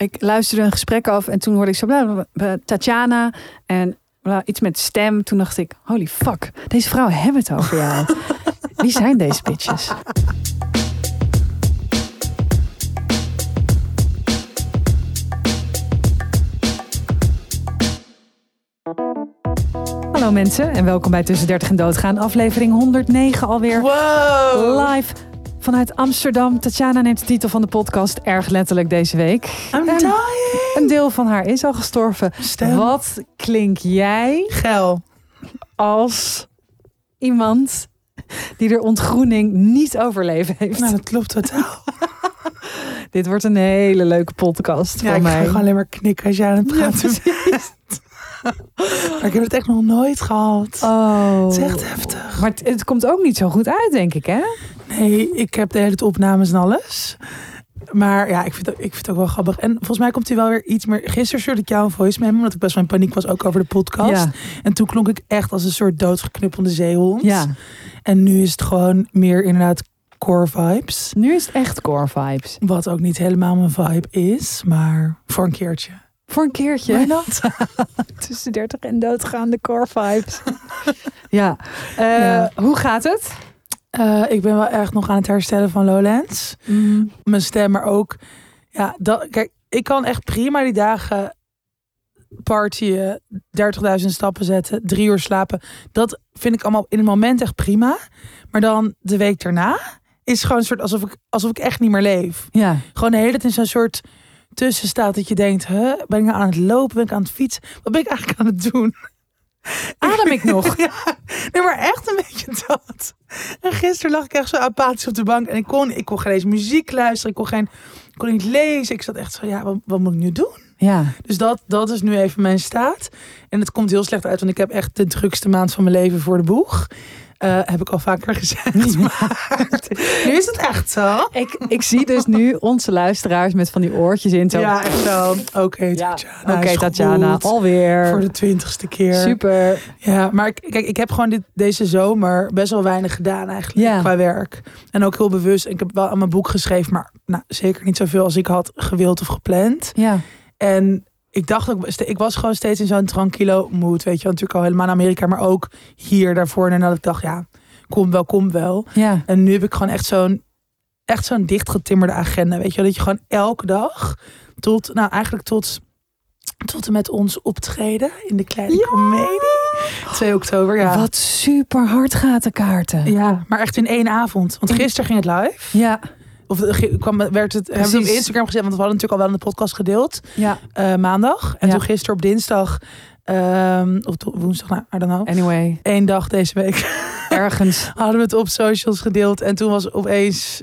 ik luisterde een gesprek af en toen hoorde ik zo bla, bla, bla, Tatjana en bla, iets met stem. Toen dacht ik, holy fuck, deze vrouwen hebben het over jou. Wie zijn deze bitches? Hallo mensen en welkom bij Tussen 30 en Doodgaan, aflevering 109 alweer. Wow! Live vanuit Amsterdam. Tatjana neemt de titel van de podcast erg letterlijk deze week. I'm En dying! Een deel van haar is al gestorven. Stem. Wat klink jij Geil. als iemand die de ontgroening niet overleven heeft? Nou, dat klopt totaal. Dit wordt een hele leuke podcast Ja, ik mij. ga gewoon alleen maar knikken als jij aan het Ja, praten precies. bent. Maar ik heb het echt nog nooit gehad. Oh. Het is echt heftig. Maar het, het komt ook niet zo goed uit, denk ik, hè? Nee, ik heb de hele tijd opnames en alles. Maar ja, ik vind, het, ik vind het ook wel grappig. En volgens mij komt hij wel weer iets meer... Gisteren stuurde ik jou een voice memo, omdat ik best wel in paniek was, ook over de podcast. Ja. En toen klonk ik echt als een soort doodgeknuppelde zeehond. ja. En nu is het gewoon meer inderdaad core vibes. Nu is het echt core vibes. Wat ook niet helemaal mijn vibe is, maar voor een keertje. Voor een keertje. Not? Tussen 30 en doodgaande core vibes. ja. Eh, Ja. Hoe gaat het? Eh, ik ben wel echt nog aan het herstellen van Lowlands. Mijn stem, maar ook... Ja, dat, kijk, ik kan echt prima die dagen partyen, 30.000 stappen zetten, drie uur slapen. Dat vind ik allemaal in het moment echt prima. Maar dan de week daarna is gewoon een soort alsof ik, alsof ik echt niet meer leef. Ja. Gewoon de hele tijd in zo'n soort tussenstaat dat je denkt, huh, ben ik nou aan het lopen, ben ik aan het fietsen? Wat ben ik eigenlijk aan het doen? Adem ik nog? Ja, nee, maar echt een beetje dat. En gisteren lag ik echt zo apathisch op de bank. En ik kon, ik kon geen eens muziek luisteren. Ik kon, geen, ik kon niet lezen. Ik zat echt zo, ja, wat, wat moet ik nu doen? Ja. Dus dat, dat is nu even mijn staat. En het komt heel slecht uit, want ik heb echt de drukste maand van mijn leven voor de boeg. Eh, heb ik al vaker gezegd. Maar nu is het echt zo. Ik, ik zie dus nu onze luisteraars met van die oortjes in. Zo. Ja, echt zo. Oké, Ja. Tatjana. Oké, is Tatjana, goed. alweer. Voor de twintigste keer. Super. Ja, maar kijk, ik heb gewoon dit, deze zomer best wel weinig gedaan eigenlijk Ja. qua werk. En ook heel bewust. Ik heb wel aan mijn boek geschreven, maar nou, zeker niet zoveel als ik had gewild of gepland. Ja. En ik dacht ook, ik was gewoon steeds in zo'n tranquilo mood, weet je, natuurlijk al helemaal in Amerika, maar ook hier daarvoor. En dat ik dacht, ja, kom wel, kom wel. Ja. En nu heb ik gewoon echt zo'n, echt zo'n dichtgetimmerde agenda, weet je, dat je gewoon elke dag tot, nou eigenlijk tot, tot en met ons optreden in de kleine Ja! comedie. 2 oktober, ja. Wat super hard gaat de kaarten. Ja, maar echt in één avond. Want gisteren ging het live. Ja. Of kwam, werd het, hebben we het op. Instagram gezet, want we hadden natuurlijk al wel in de podcast gedeeld. Ja. eh, maandag. En Ja. toen gisteren op dinsdag, ehm, of woensdag, nou, I don't know. Anyway, Eén dag deze week ergens. hadden we het op socials gedeeld. En toen was opeens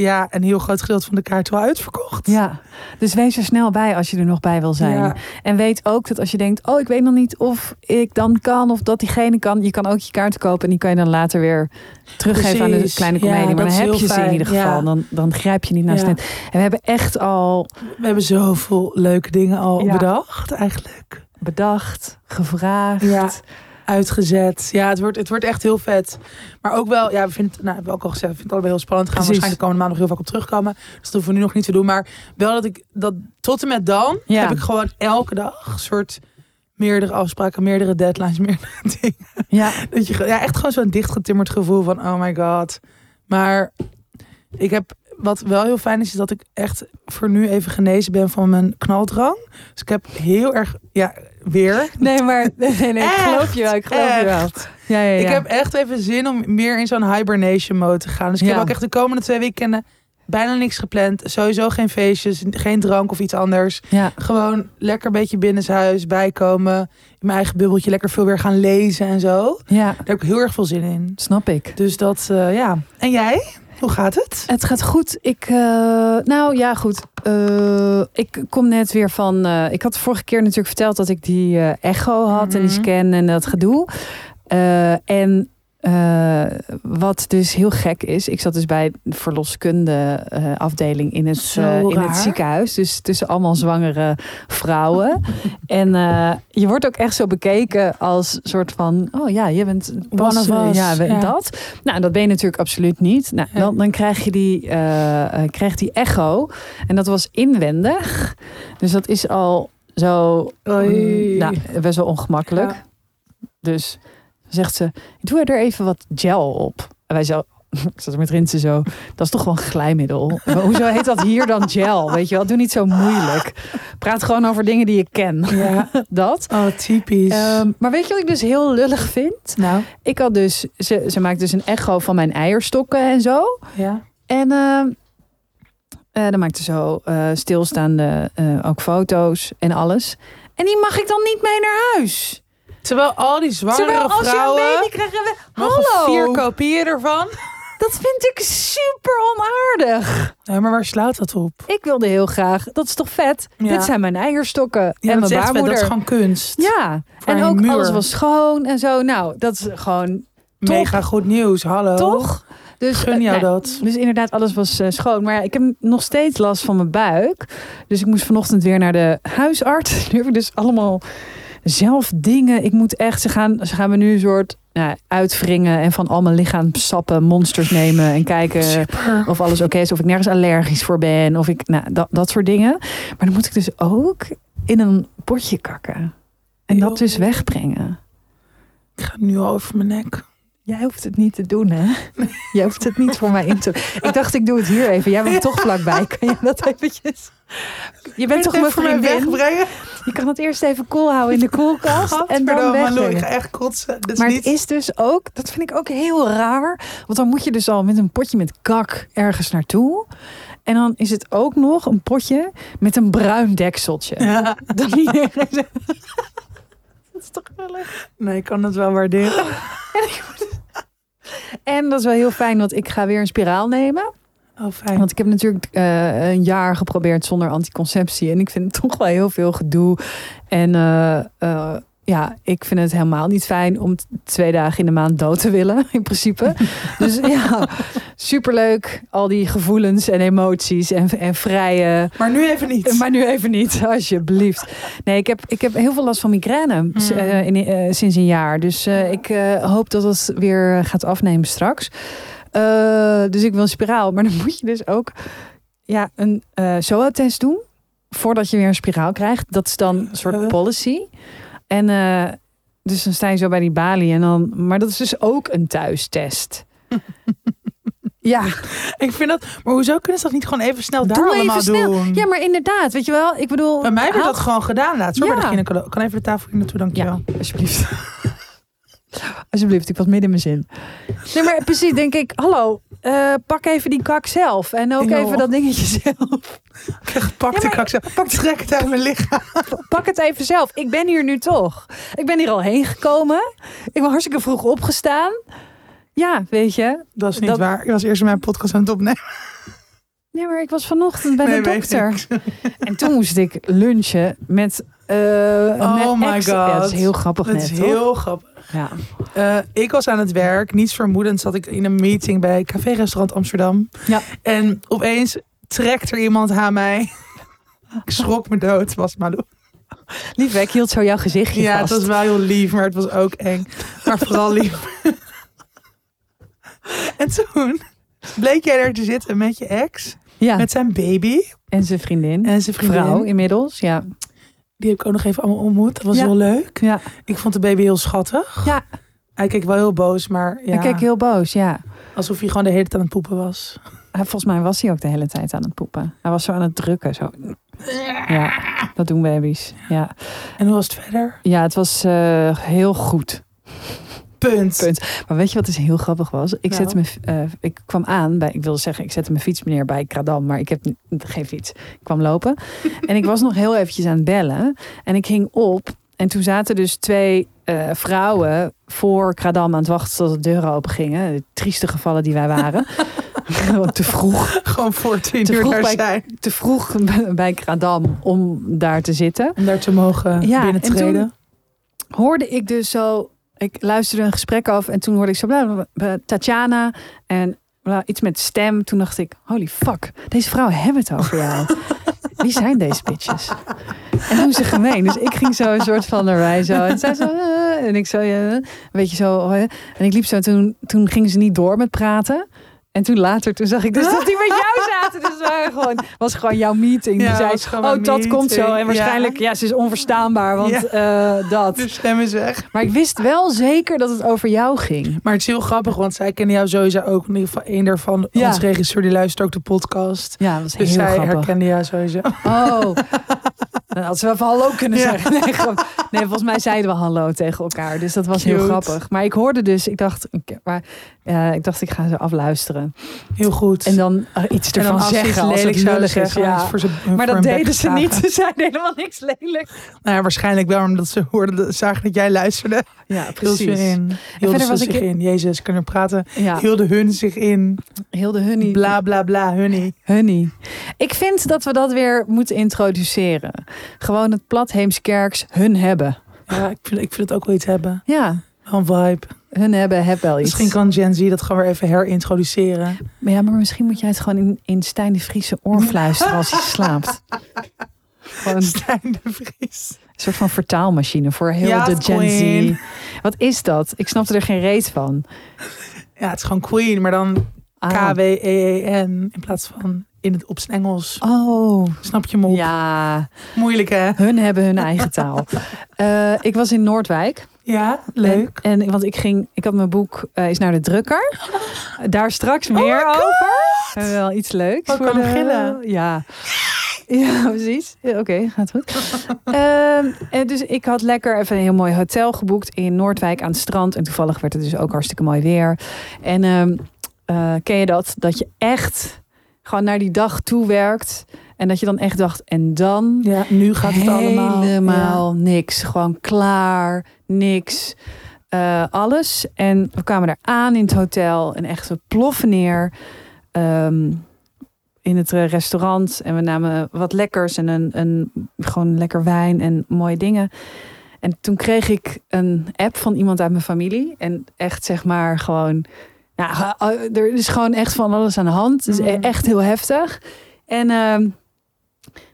ja, een heel groot gedeelte van de kaart wel uitverkocht. Ja. Dus wees er snel bij als je er nog bij wil zijn. Ja. En weet ook dat als je denkt, oh, ik weet nog niet of ik dan kan of dat diegene kan. Je kan ook je kaarten kopen en die kan je dan later weer teruggeven aan de kleine Ja, comedie. maar dan heb je ze in ieder geval. Ja. Dan, dan grijp je niet naar Ja. snel. En we hebben echt al We hebben zoveel leuke dingen al bedacht eigenlijk. bedacht, gevraagd. Uitgezet. Ja, het wordt, het wordt echt heel vet. Maar ook wel, ja, we vinden, nou, hebben we ook al gezegd, we vinden het allebei heel spannend. Gaan we waarschijnlijk komende maand nog heel vaak op terugkomen. Dus dat hoeven we nu nog niet te doen. Maar wel dat ik, dat tot en met dan, Ja. heb ik gewoon elke dag een soort meerdere afspraken, meerdere deadlines, meerdere dingen. Ja. Dat je, ja, echt gewoon zo'n dichtgetimmerd gevoel van, oh my god. Maar ik heb, wat wel heel fijn is, is dat ik echt voor nu even genezen ben van mijn knaldrang. Dus ik heb heel erg, ja, weer. Nee, maar nee, nee, nee, ik geloof je wel. Ik geloof je wel. Ja, ja, ja. Ik heb echt even zin om meer in zo'n hibernation mode te gaan. Dus ik heb ook echt de komende twee weekenden bijna niks gepland. Sowieso geen feestjes, geen drank of iets anders. ja. Gewoon lekker een beetje binnenshuis, bijkomen. In mijn eigen bubbeltje lekker veel weer gaan lezen en zo. ja, Daar heb ik heel erg veel zin in. snap ik. Dus dat, eh, ja. En jij? Hoe gaat het? Het gaat goed. Ik, eh, nou ja, goed. Eh, ik kom net weer van. eh, ik had de vorige keer natuurlijk verteld dat ik die echo had en die Mhm. scan en dat gedoe. En eh, wat dus heel gek is. Ik zat dus bij de verloskunde eh, afdeling in het, eh, in het ziekenhuis. Dus tussen allemaal zwangere vrouwen. en je wordt ook echt zo bekeken als soort van... Oh ja, je bent pas, One of us, ja, we- ja. dat. Nou, dat ben je natuurlijk absoluut niet. Nou, dan, dan krijg je die, krijg die echo. En dat was inwendig. Dus dat is al zo... Nou, best wel ongemakkelijk. Ja. Dus zegt ze, doe er even wat gel op. En wij zo, ik zat er met Rinsen zo, dat is toch gewoon glijmiddel. Maar hoezo heet dat hier dan gel? Weet je wel, doe niet zo moeilijk. Praat gewoon over dingen die je ken. Ja. Dat. Oh, typisch. Ehm, maar weet je wat ik dus heel lullig vind? nou, Ik had dus, ze, ze maakt dus een echo van mijn eierstokken en zo. ja. En ehm, eh, dan maakte ze zo eh, stilstaande eh, ook foto's en alles. En die mag ik dan niet mee naar huis. Terwijl al die zwangere Terwijl als vrouwen baby krijgt, we- hallo, vier kopieën ervan. dat vind ik super onaardig. Nee, maar waar slaat dat op? Ik wilde heel graag, dat is toch vet? Ja. Dit zijn mijn eierstokken Ja, en mijn vet, dat baarmoeder. is gewoon kunst. Ja, Voor en ook muur. alles was schoon en zo. Nou, dat is gewoon Mega goed nieuws, hallo. toch? Dus, Gun eh, jou nou, dat. Dus inderdaad, alles was eh, schoon. Maar ja, ik heb nog steeds last van mijn buik. Dus ik moest vanochtend weer naar de huisarts. Nu heb ik dus allemaal zelf dingen. Ik moet echt, ze gaan, ze gaan me nu een soort nou, uitwringen en van al mijn lichaamsappen monsters nemen en kijken Super. of alles oké is, of ik nergens allergisch voor ben, of ik, nou, dat, dat soort dingen. Maar dan moet ik dus ook in een potje kakken. En dat dus wegbrengen. Ik ga nu al over mijn nek. Jij hoeft het niet te doen, hè? Jij hoeft het niet voor mij in te Ik dacht, ik doe het hier even. Jij bent toch vlakbij. Kan je dat eventjes... Je bent toch mijn mij vriendin? wegbrengen? Je kan het eerst even koel houden in de koelkast. en dan Lou, ik wegbrengen. ga echt kotsen. Dat is Maar niet... het is dus ook, dat vind ik ook heel raar. Want dan moet je dus al met een potje met kak ergens naartoe. En dan is het ook nog een potje met een bruin dekseltje. Ja. Dan niet Dat is toch wel leuk. Nee, ik kan het wel waarderen. En dat is wel heel fijn, want ik ga weer een spiraal nemen. Oh, fijn. Want ik heb natuurlijk eh, een jaar geprobeerd zonder anticonceptie. En ik vind het toch wel heel veel gedoe. En eh, eh, ja, ik vind het helemaal niet fijn om twee dagen in de maand dood te willen, in principe. dus ja, superleuk. Al die gevoelens en emoties en, en vrije... Maar nu even niet. Maar nu even niet, alsjeblieft. Nee, ik heb, ik heb heel veel last van migraine Mm. eh, in, eh, sinds een jaar. Dus eh, ik hoop dat het weer gaat afnemen straks. Dus ik wil een spiraal. Maar dan moet je dus ook ja, een SOA-test doen. Voordat je weer een spiraal krijgt. Dat is dan een soort policy. En eh, dus dan sta je zo bij die balie. En dan, maar dat is dus ook een thuistest. ja, Ik vind dat... Maar hoezo kunnen ze dat niet gewoon even snel daar Doe even allemaal snel. doen? ja, maar inderdaad. Weet je wel, ik bedoel... Bij mij werd haal- dat gewoon gedaan laatst. hoor, Ja. Bij de gynaecoloog. Kan even de tafel hier naartoe, dankjewel. Ja, alsjeblieft. Alsjeblieft, ik was midden in mijn zin. Nee, maar precies, denk ik, hallo, eh, pak even die kak zelf. En ook even dat dingetje zelf. Pak Ja, de kak zo. Trek het uit mijn lichaam. Pak het even zelf. Ik ben hier nu toch. Ik ben hier al heen gekomen. Ik ben hartstikke vroeg opgestaan. Ja, weet je. Dat is niet Dat- waar. Ik was eerst in mijn podcast aan het opnemen. Nee, maar ik was vanochtend bij Nee, de dokter. En toen moest ik lunchen met... eh Oh my ex. god. Ja, dat is heel grappig Dat net, is heel grappig. Ja. Eh, ik was aan het werk. Niets vermoedend zat ik in een meeting bij Café Restaurant Amsterdam. Ja. En opeens trekt er iemand aan mij. Ik schrok me dood, was Malou. Lief, ik hield zo jouw gezichtje Ja, het vast. was wel heel lief, maar het was ook eng. Maar vooral lief. en toen bleek jij er te zitten met je ex, Ja, met zijn baby en zijn vriendin. en zijn vriendin. Vrouw inmiddels, ja. Die heb ik ook nog even allemaal ontmoet. Dat was Ja. heel leuk. Ja, Ik vond de baby heel schattig. ja. Hij keek wel heel boos, maar ja, ik keek heel boos, ja. alsof hij gewoon de hele tijd aan het poepen was. Hij, volgens mij was hij ook de hele tijd aan het poepen. Hij was zo aan het drukken, zo. Ja, dat doen baby's. Ja, En hoe was het verder? ja het was eh, heel goed. Punt. Punt. Maar weet je wat dus heel grappig was? Ik, Nou. zette me, eh, ik kwam aan bij, ik wilde zeggen, ik zette mijn fiets meneer bij Kradam, maar ik heb geen fiets. Ik kwam lopen en ik was nog heel eventjes aan het bellen en ik ging op en toen zaten dus twee eh, vrouwen voor Kradam aan het wachten tot de deuren open gingen. De trieste gevallen die wij waren. Gewoon te vroeg. Gewoon voor tien Te uur vroeg bij- zijn. Te vroeg bij Kradam om daar te zitten. Om daar te mogen Ja, binnentreden. en toen- Hoorde ik dus zo ik luisterde een gesprek af en toen hoorde ik zo bla, Tatjana en bla, iets met stem. Toen dacht ik, holy fuck, deze vrouwen hebben het over jou. Wie zijn deze bitches? En hoe ze gemeen. Dus ik ging zo een soort van erbij zo. En zij zo, eh, en ik zo, ja, een beetje zo. eh. En ik liep zo, toen, toen gingen ze niet door met praten. En toen later, toen zag ik dus dat die met jou zaten. Dus het waren gewoon, was gewoon jouw meeting. Ja, die zei, oh, dat komt zo. En waarschijnlijk, ja, ze is onverstaanbaar, want eh, dat. De stem is weg. Maar ik wist wel zeker dat het over jou ging. Maar het is heel grappig, want zij kennen jou sowieso ook. In ieder geval één daarvan, Ja. onze regisseur, die luistert ook de podcast. Ja, dat was Dus heel zij grappig. herkende jou sowieso. Oh, dan had ze wel even hallo kunnen zeggen. Nee, nee, volgens mij zeiden we hallo tegen elkaar. Dus dat was heel grappig. Maar ik hoorde dus, ik dacht, maar, eh, ik dacht ik ga ze afluisteren. Heel goed. En dan eh, iets ervan dan ze zeggen als het lelijk is. Ja. voor ze, Maar dat deden ze niet. Ze zeiden helemaal niks lelijk. Nou ja, waarschijnlijk wel, omdat ze hoorden, zagen dat jij luisterde. Ja, Hield ze precies. in. Hield verder ze zich ik- in. Jezus, kunnen praten. Ja, Hielden hun zich in. heel de hunnie. Bla bla bla, hunnie. Hunnie. Ik vind dat we dat weer moeten introduceren. Gewoon het plat Heemskerks hun hebben. Ja, ik vind, ik vind het ook wel iets hebben. Ja, een vibe. Hun hebben heb wel iets. Misschien kan Gen Z dat gewoon weer even herintroduceren. Maar ja, maar misschien moet jij het gewoon in, in Stijn de Friese oor fluisteren als hij slaapt. Gewoon een Stijn de Vries. soort van vertaalmachine voor heel Ja, de Gen queen. Z. Wat is dat? Ik snapte er geen reet van. Ja, het is gewoon Queen, maar dan Ah. K-W-E-E-N in plaats van in het, op zijn Engels. Oh, Snap je me op? ja. Moeilijk hè? Hun hebben hun eigen taal. Eh, ik was in Noordwijk. Ja, leuk. En, en want ik ging, ik had mijn boek eh, is naar de drukker. Daar straks Oh meer over. We hebben wel iets leuks. Oh, voor kan de- hem gillen? Ja. Ja, precies. Ja, Oké, gaat goed. Ehm, en dus ik had lekker even een heel mooi hotel geboekt in Noordwijk aan het strand. En toevallig werd het dus ook hartstikke mooi weer. En ehm, eh, ken je dat? Dat je echt gewoon naar die dag toe werkt. En dat je dan echt dacht, en dan Ja, nu gaat het allemaal. Helemaal niks. Gewoon klaar, niks. eh, alles. En we kwamen daar aan in het hotel en echt we ploffen neer ehm, in het eh, restaurant. En we namen wat lekkers en een, een, gewoon lekker wijn en mooie dingen. En toen kreeg ik een app van iemand uit mijn familie. En echt zeg maar gewoon... Ja, eh, er is gewoon echt van alles aan de hand. Het is e- Mhm. echt heel heftig. En ehm,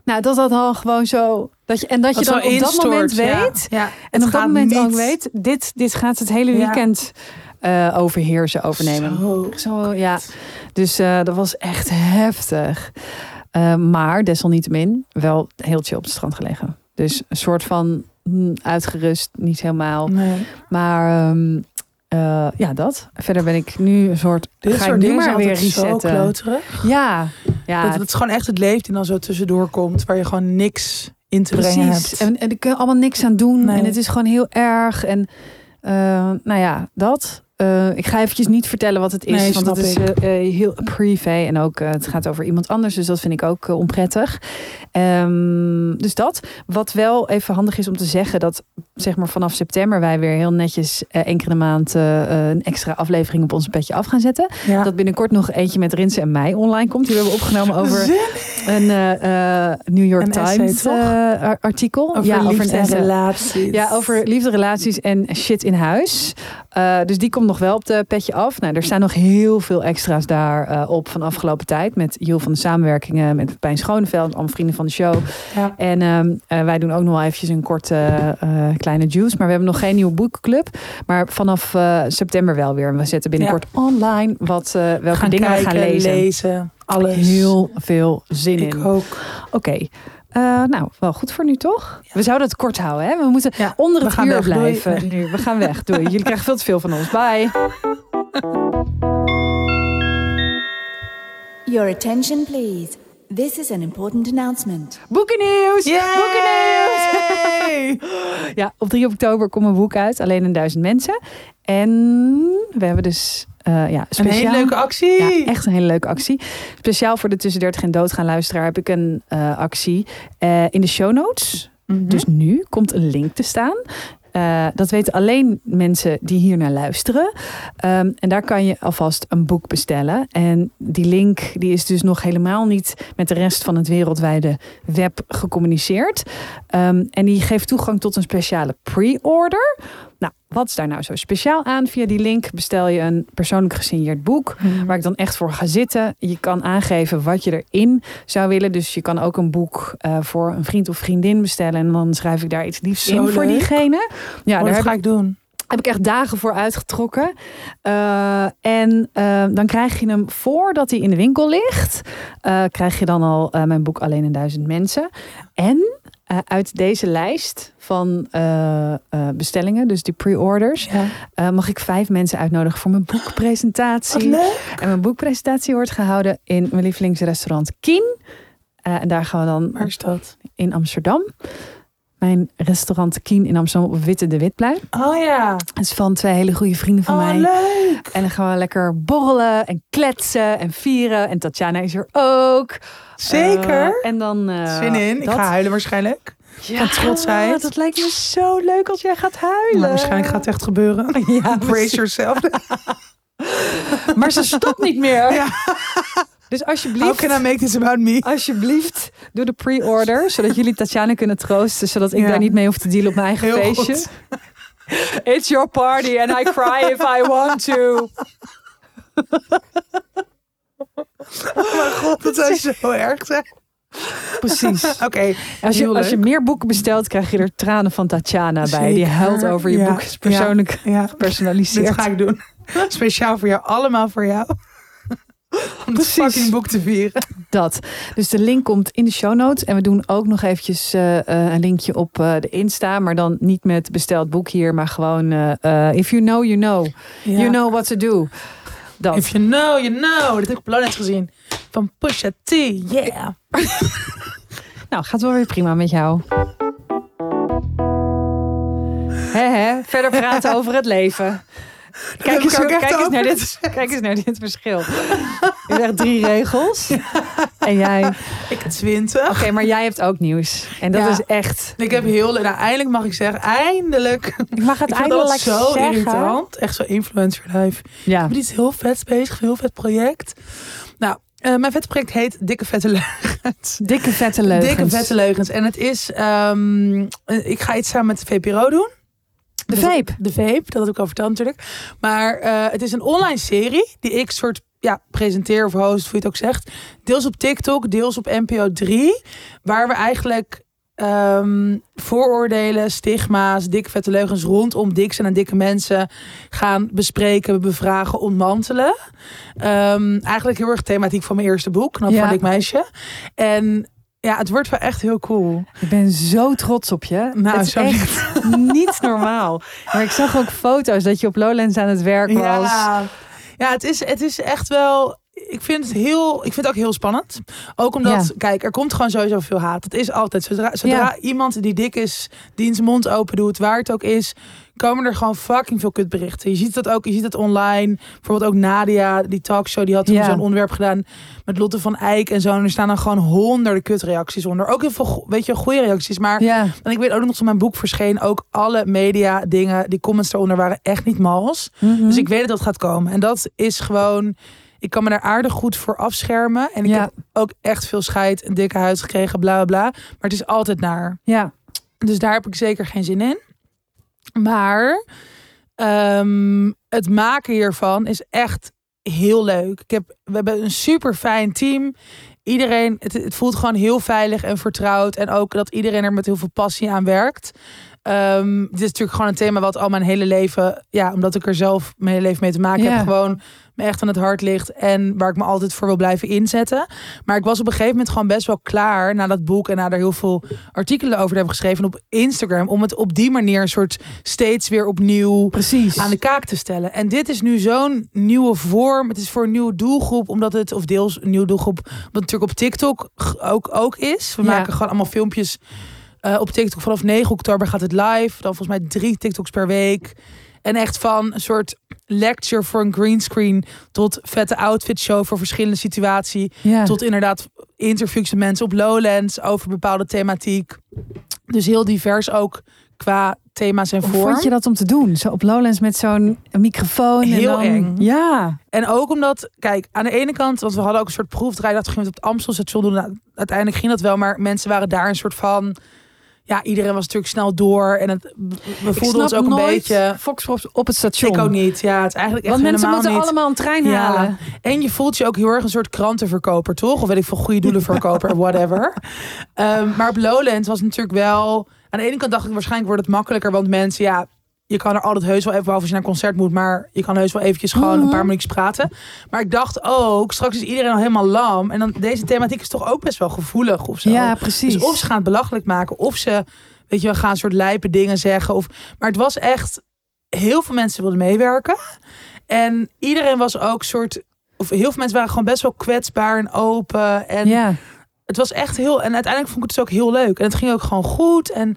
nou, dat dat al gewoon zo... Dat je, en dat, Dat je dan op dat moment ja. weet... Ja, En op dat moment niet- ook weet, dit, dit gaat het hele Ja. weekend eh, overheersen, overnemen. Zo. Zo, ja. Dus eh, dat was echt heftig. Eh, maar desalniettemin wel heel chill op het strand gelegen. Dus een soort van hm, uitgerust, niet helemaal. Nee. Maar ehm, eh, ja, dat. Verder ben ik nu een soort... Dit ga ik soort nu dingen maar zijn weer altijd zo resetten. kloterig. Ja, ja Dat het gewoon echt het leeft die dan zo tussendoor komt. Waar je gewoon niks in te brengen hebt. En, en ik kan allemaal niks aan doen. Nee. En het is gewoon heel erg. En eh, nou ja, dat. Eh, ik ga eventjes niet vertellen wat het is. Nee, want dat is eh, eh, heel privé. En ook het gaat over iemand anders. Dus dat vind ik ook onprettig. Ehm, dus dat. Wat wel even handig is om te zeggen. Dat zeg maar vanaf september wij weer heel netjes eh, enkele maand een extra aflevering op onze petje af gaan zetten. Ja. Dat binnenkort nog eentje met Rinse en mij online komt. Die we hebben opgenomen over een New York Times artikel. over ja, liefde een en essay. relaties. Ja, over liefde, relaties en shit in huis. Dus die komt nog wel op de petje af. Nou, er staan nog heel veel extra's daar eh, op van afgelopen tijd. Met Jill van de samenwerkingen, met Pijn Schoneveld, allemaal vrienden van de show. Ja. En ehm, eh, wij doen ook nog wel eventjes een korte eh, eh, kleine juice. Maar we hebben nog geen nieuwe boekclub. Maar vanaf eh, september wel weer. En we zetten binnenkort online wat, eh, welke gaan dingen kijken, we gaan lezen. lezen. Alles. Heel veel zin in. Ik ook. Oké. Eh, nou, wel goed voor nu toch? We zouden het kort houden, hè? We moeten Ja, onder we het gaan uur weg. Blijven. Nu, we gaan weg. Doei. Jullie krijgen veel te veel van ons. Bye. Your attention, please. This is an important announcement. Boekennieuws! Boekennieuws! Yay! Ja, op 3 oktober komt mijn boek uit. Alleen een duizend mensen. En we hebben dus eh, ja, Een hele leuke actie. Ja, echt een hele leuke actie. Speciaal voor de tussen 30 en doodgaan luisteraar heb ik een eh, actie eh, in de show notes. Mhm. Dus nu komt een link te staan. Dat weten alleen mensen die hier naar luisteren. Ehm, en daar kan je alvast een boek bestellen. En die link die is dus nog helemaal niet met de rest van het wereldwijde web gecommuniceerd. Ehm, en die geeft toegang tot een speciale pre-order. Nou, wat is daar nou zo speciaal aan? Via die link bestel je een persoonlijk gesigneerd boek. Mhm. Waar ik dan echt voor ga zitten. Je kan aangeven wat je erin zou willen. Dus je kan ook een boek eh, voor een vriend of vriendin bestellen. En dan schrijf ik daar iets liefs Zo in voor diegene. Ja, Oh, daar ga ik doen. heb ik echt dagen voor uitgetrokken. Eh, en eh, dan krijg je hem voordat hij in de winkel ligt. krijg je dan al mijn boek Alleen een duizend mensen. En eh, uit deze lijst van eh, eh, bestellingen, dus die pre-orders, Ja. mag ik vijf mensen uitnodigen voor mijn boekpresentatie. leuk. En mijn boekpresentatie wordt gehouden in mijn lievelingsrestaurant Kien. En daar gaan we dan Waar is dat? in Amsterdam. Mijn restaurant Kien in Amsterdam op Witte de Witplein. Oh ja. Het is van twee hele goede vrienden van oh, mij. leuk. En dan gaan we lekker borrelen en kletsen en vieren. En Tatjana is er ook. Zeker. Eh, en dan. eh, Zin in. Ik dat. ga huilen waarschijnlijk. Ja, van trotsheid. Dat lijkt me zo leuk als jij gaat huilen. Maar waarschijnlijk gaat het echt gebeuren. Ja, Brace yourself. Maar ze stopt niet meer. Ja. Dus How alsjeblieft. can I make this about me? Alsjeblieft, doe de pre-order, zodat jullie Tatjana kunnen troosten, zodat ik Ja. daar niet mee hoef te dealen op mijn eigen Heel feestje. goed. It's your party and I cry if I want to. Oh mijn god, dat zou zo erg zijn. Precies. Oké, Als je, als je meer boeken bestelt, krijg je er tranen van Tatjana bij. Die huilt over je Ja. boek. Is persoonlijk Ja, gepersonaliseerd. ga ik doen. Speciaal voor jou, allemaal voor jou. Om het fucking boek te vieren. Dat. Dus de link komt in de show notes. En we doen ook nog eventjes eh, eh, een linkje op eh, de Insta. Maar dan niet met besteld boek hier. Maar gewoon, if you know, you know. You know what to do. Dat. If you know, you know. Dat heb ik op Lowlands gezien. Van Pusha T. Yeah. Nou, gaat wel weer prima met jou. Hè, hè? Verder praten over het leven. Kijk heb eens, kijk, eens naar dit, kijk eens naar dit verschil. Je zegt drie regels. En jij... Oké, Ik 20. maar jij hebt ook nieuws. En dat Ja. is echt... Ik heb heel... Nou, eindelijk mag ik zeggen. Eindelijk. Ik mag het Ik vind eindelijk dat zo zeggen. irritant. Echt zo influencer life. Ja. Ik ben iets heel vets bezig. Heel vet project. Nou, eh, mijn vet project heet Dikke Vette Leugens. Dikke vette leugens. Dikke Vette Leugens. En het is... ehm, eh, ik ga iets samen met de VPRO doen. De vape. De Vape, dat heb ik al verteld natuurlijk. Maar eh, het is een online serie die ik soort ja, presenteer of host, hoe je het ook zegt. Deels op TikTok, deels op NPO 3. Waar we eigenlijk ehm, vooroordelen, stigma's, dikke vette leugens rondom dik zijn en dikke mensen gaan bespreken, bevragen, ontmantelen. Ehm, eigenlijk heel erg thematiek van mijn eerste boek, Knap Ja. voor dik meisje. En ja, het wordt wel echt heel cool. Ik ben zo trots op je. Nou, het is echt niet normaal. Maar ik zag ook foto's dat je op Lowlands aan het werk was. Ja, ja het, is, het is echt wel. Ik vind het heel. Ik vind het ook heel spannend. Ook omdat, Ja. kijk, er komt gewoon sowieso veel haat. Het is altijd. Zodra, zodra Ja. iemand die dik is, die zijn mond open doet, waar het ook is, komen er gewoon fucking veel kutberichten. Je ziet dat ook, je ziet het online. Bijvoorbeeld ook Nadia, die talkshow, die had toen Ja. zo'n onderwerp gedaan met Lotte van Eijk en zo. En er staan dan gewoon honderden kutreacties onder. Ook heel veel, weet je, goede reacties. Maar Ja. en ik weet ook nog toen mijn boek verscheen, ook alle media dingen, die comments eronder waren echt niet mals. Mhm. Dus ik weet dat dat gaat komen. En dat is gewoon. Ik kan me daar aardig goed voor afschermen. En ik Ja. heb ook echt veel scheid, een dikke huid gekregen, bla bla bla. Maar het is altijd naar. Ja. Dus daar heb ik zeker geen zin in. Maar ehm, het maken hiervan is echt heel leuk. Ik heb, we hebben een super fijn team. Iedereen, het, het voelt gewoon heel veilig en vertrouwd. En ook dat iedereen er met heel veel passie aan werkt. Ehm, dit is natuurlijk gewoon een thema wat al mijn hele leven, ja, omdat ik er zelf mijn hele leven mee te maken Ja. heb, gewoon me echt aan het hart ligt en waar ik me altijd voor wil blijven inzetten. Maar ik was op een gegeven moment gewoon best wel klaar na dat boek en na er heel veel artikelen over hebben geschreven op Instagram, om het op die manier een soort steeds weer opnieuw Precies. aan de kaak te stellen. En dit is nu zo'n nieuwe vorm. Het is voor een nieuwe doelgroep, omdat het, of deels een nieuwe doelgroep, omdat het natuurlijk op TikTok ook, ook is. We Ja. maken gewoon allemaal filmpjes eh, op TikTok. Vanaf 9 oktober gaat het live. Dan volgens mij drie TikToks per week. En echt van een soort lecture voor een greenscreen tot vette outfit show voor verschillende situaties. ja. Tot inderdaad interviews met mensen op Lowlands over bepaalde thematiek. Dus heel divers ook qua thema's en vorm. vond je dat om te doen? Zo op Lowlands met zo'n microfoon. en Heel dan... eng. Ja. En ook omdat, kijk, aan de ene kant, want we hadden ook een soort proefdraai dat we op het Amstelstation doen. Nou, uiteindelijk ging dat wel, maar mensen waren daar een soort van, ja, iedereen was natuurlijk snel door. En het, we voelden ons ook een beetje... Foxprops op het station. Ik ook niet. Ja, het is eigenlijk echt Want mensen moeten niet. allemaal een trein Ja. halen. En je voelt je ook heel erg een soort krantenverkoper, toch? Of weet ik veel, goede doelenverkoper, whatever. Ehm, maar op Lowland was natuurlijk wel... Aan de ene kant dacht ik, waarschijnlijk wordt het makkelijker. Want mensen, ja, je kan er altijd heus wel even, behalve als je naar een concert moet. Maar je kan heus wel eventjes gewoon een paar minuutjes praten. Maar ik dacht ook, straks is iedereen al helemaal lam. En dan deze thematiek is toch ook best wel gevoelig of zo. Ja, precies. Dus of ze gaan het belachelijk maken, of ze, weet je wel, gaan een soort lijpe dingen zeggen. Of, maar het was echt, heel veel mensen wilden meewerken. En iedereen was ook soort, of heel veel mensen waren gewoon best wel kwetsbaar en open. En ja. het was echt heel, en uiteindelijk vond ik het dus ook heel leuk. En het ging ook gewoon goed. En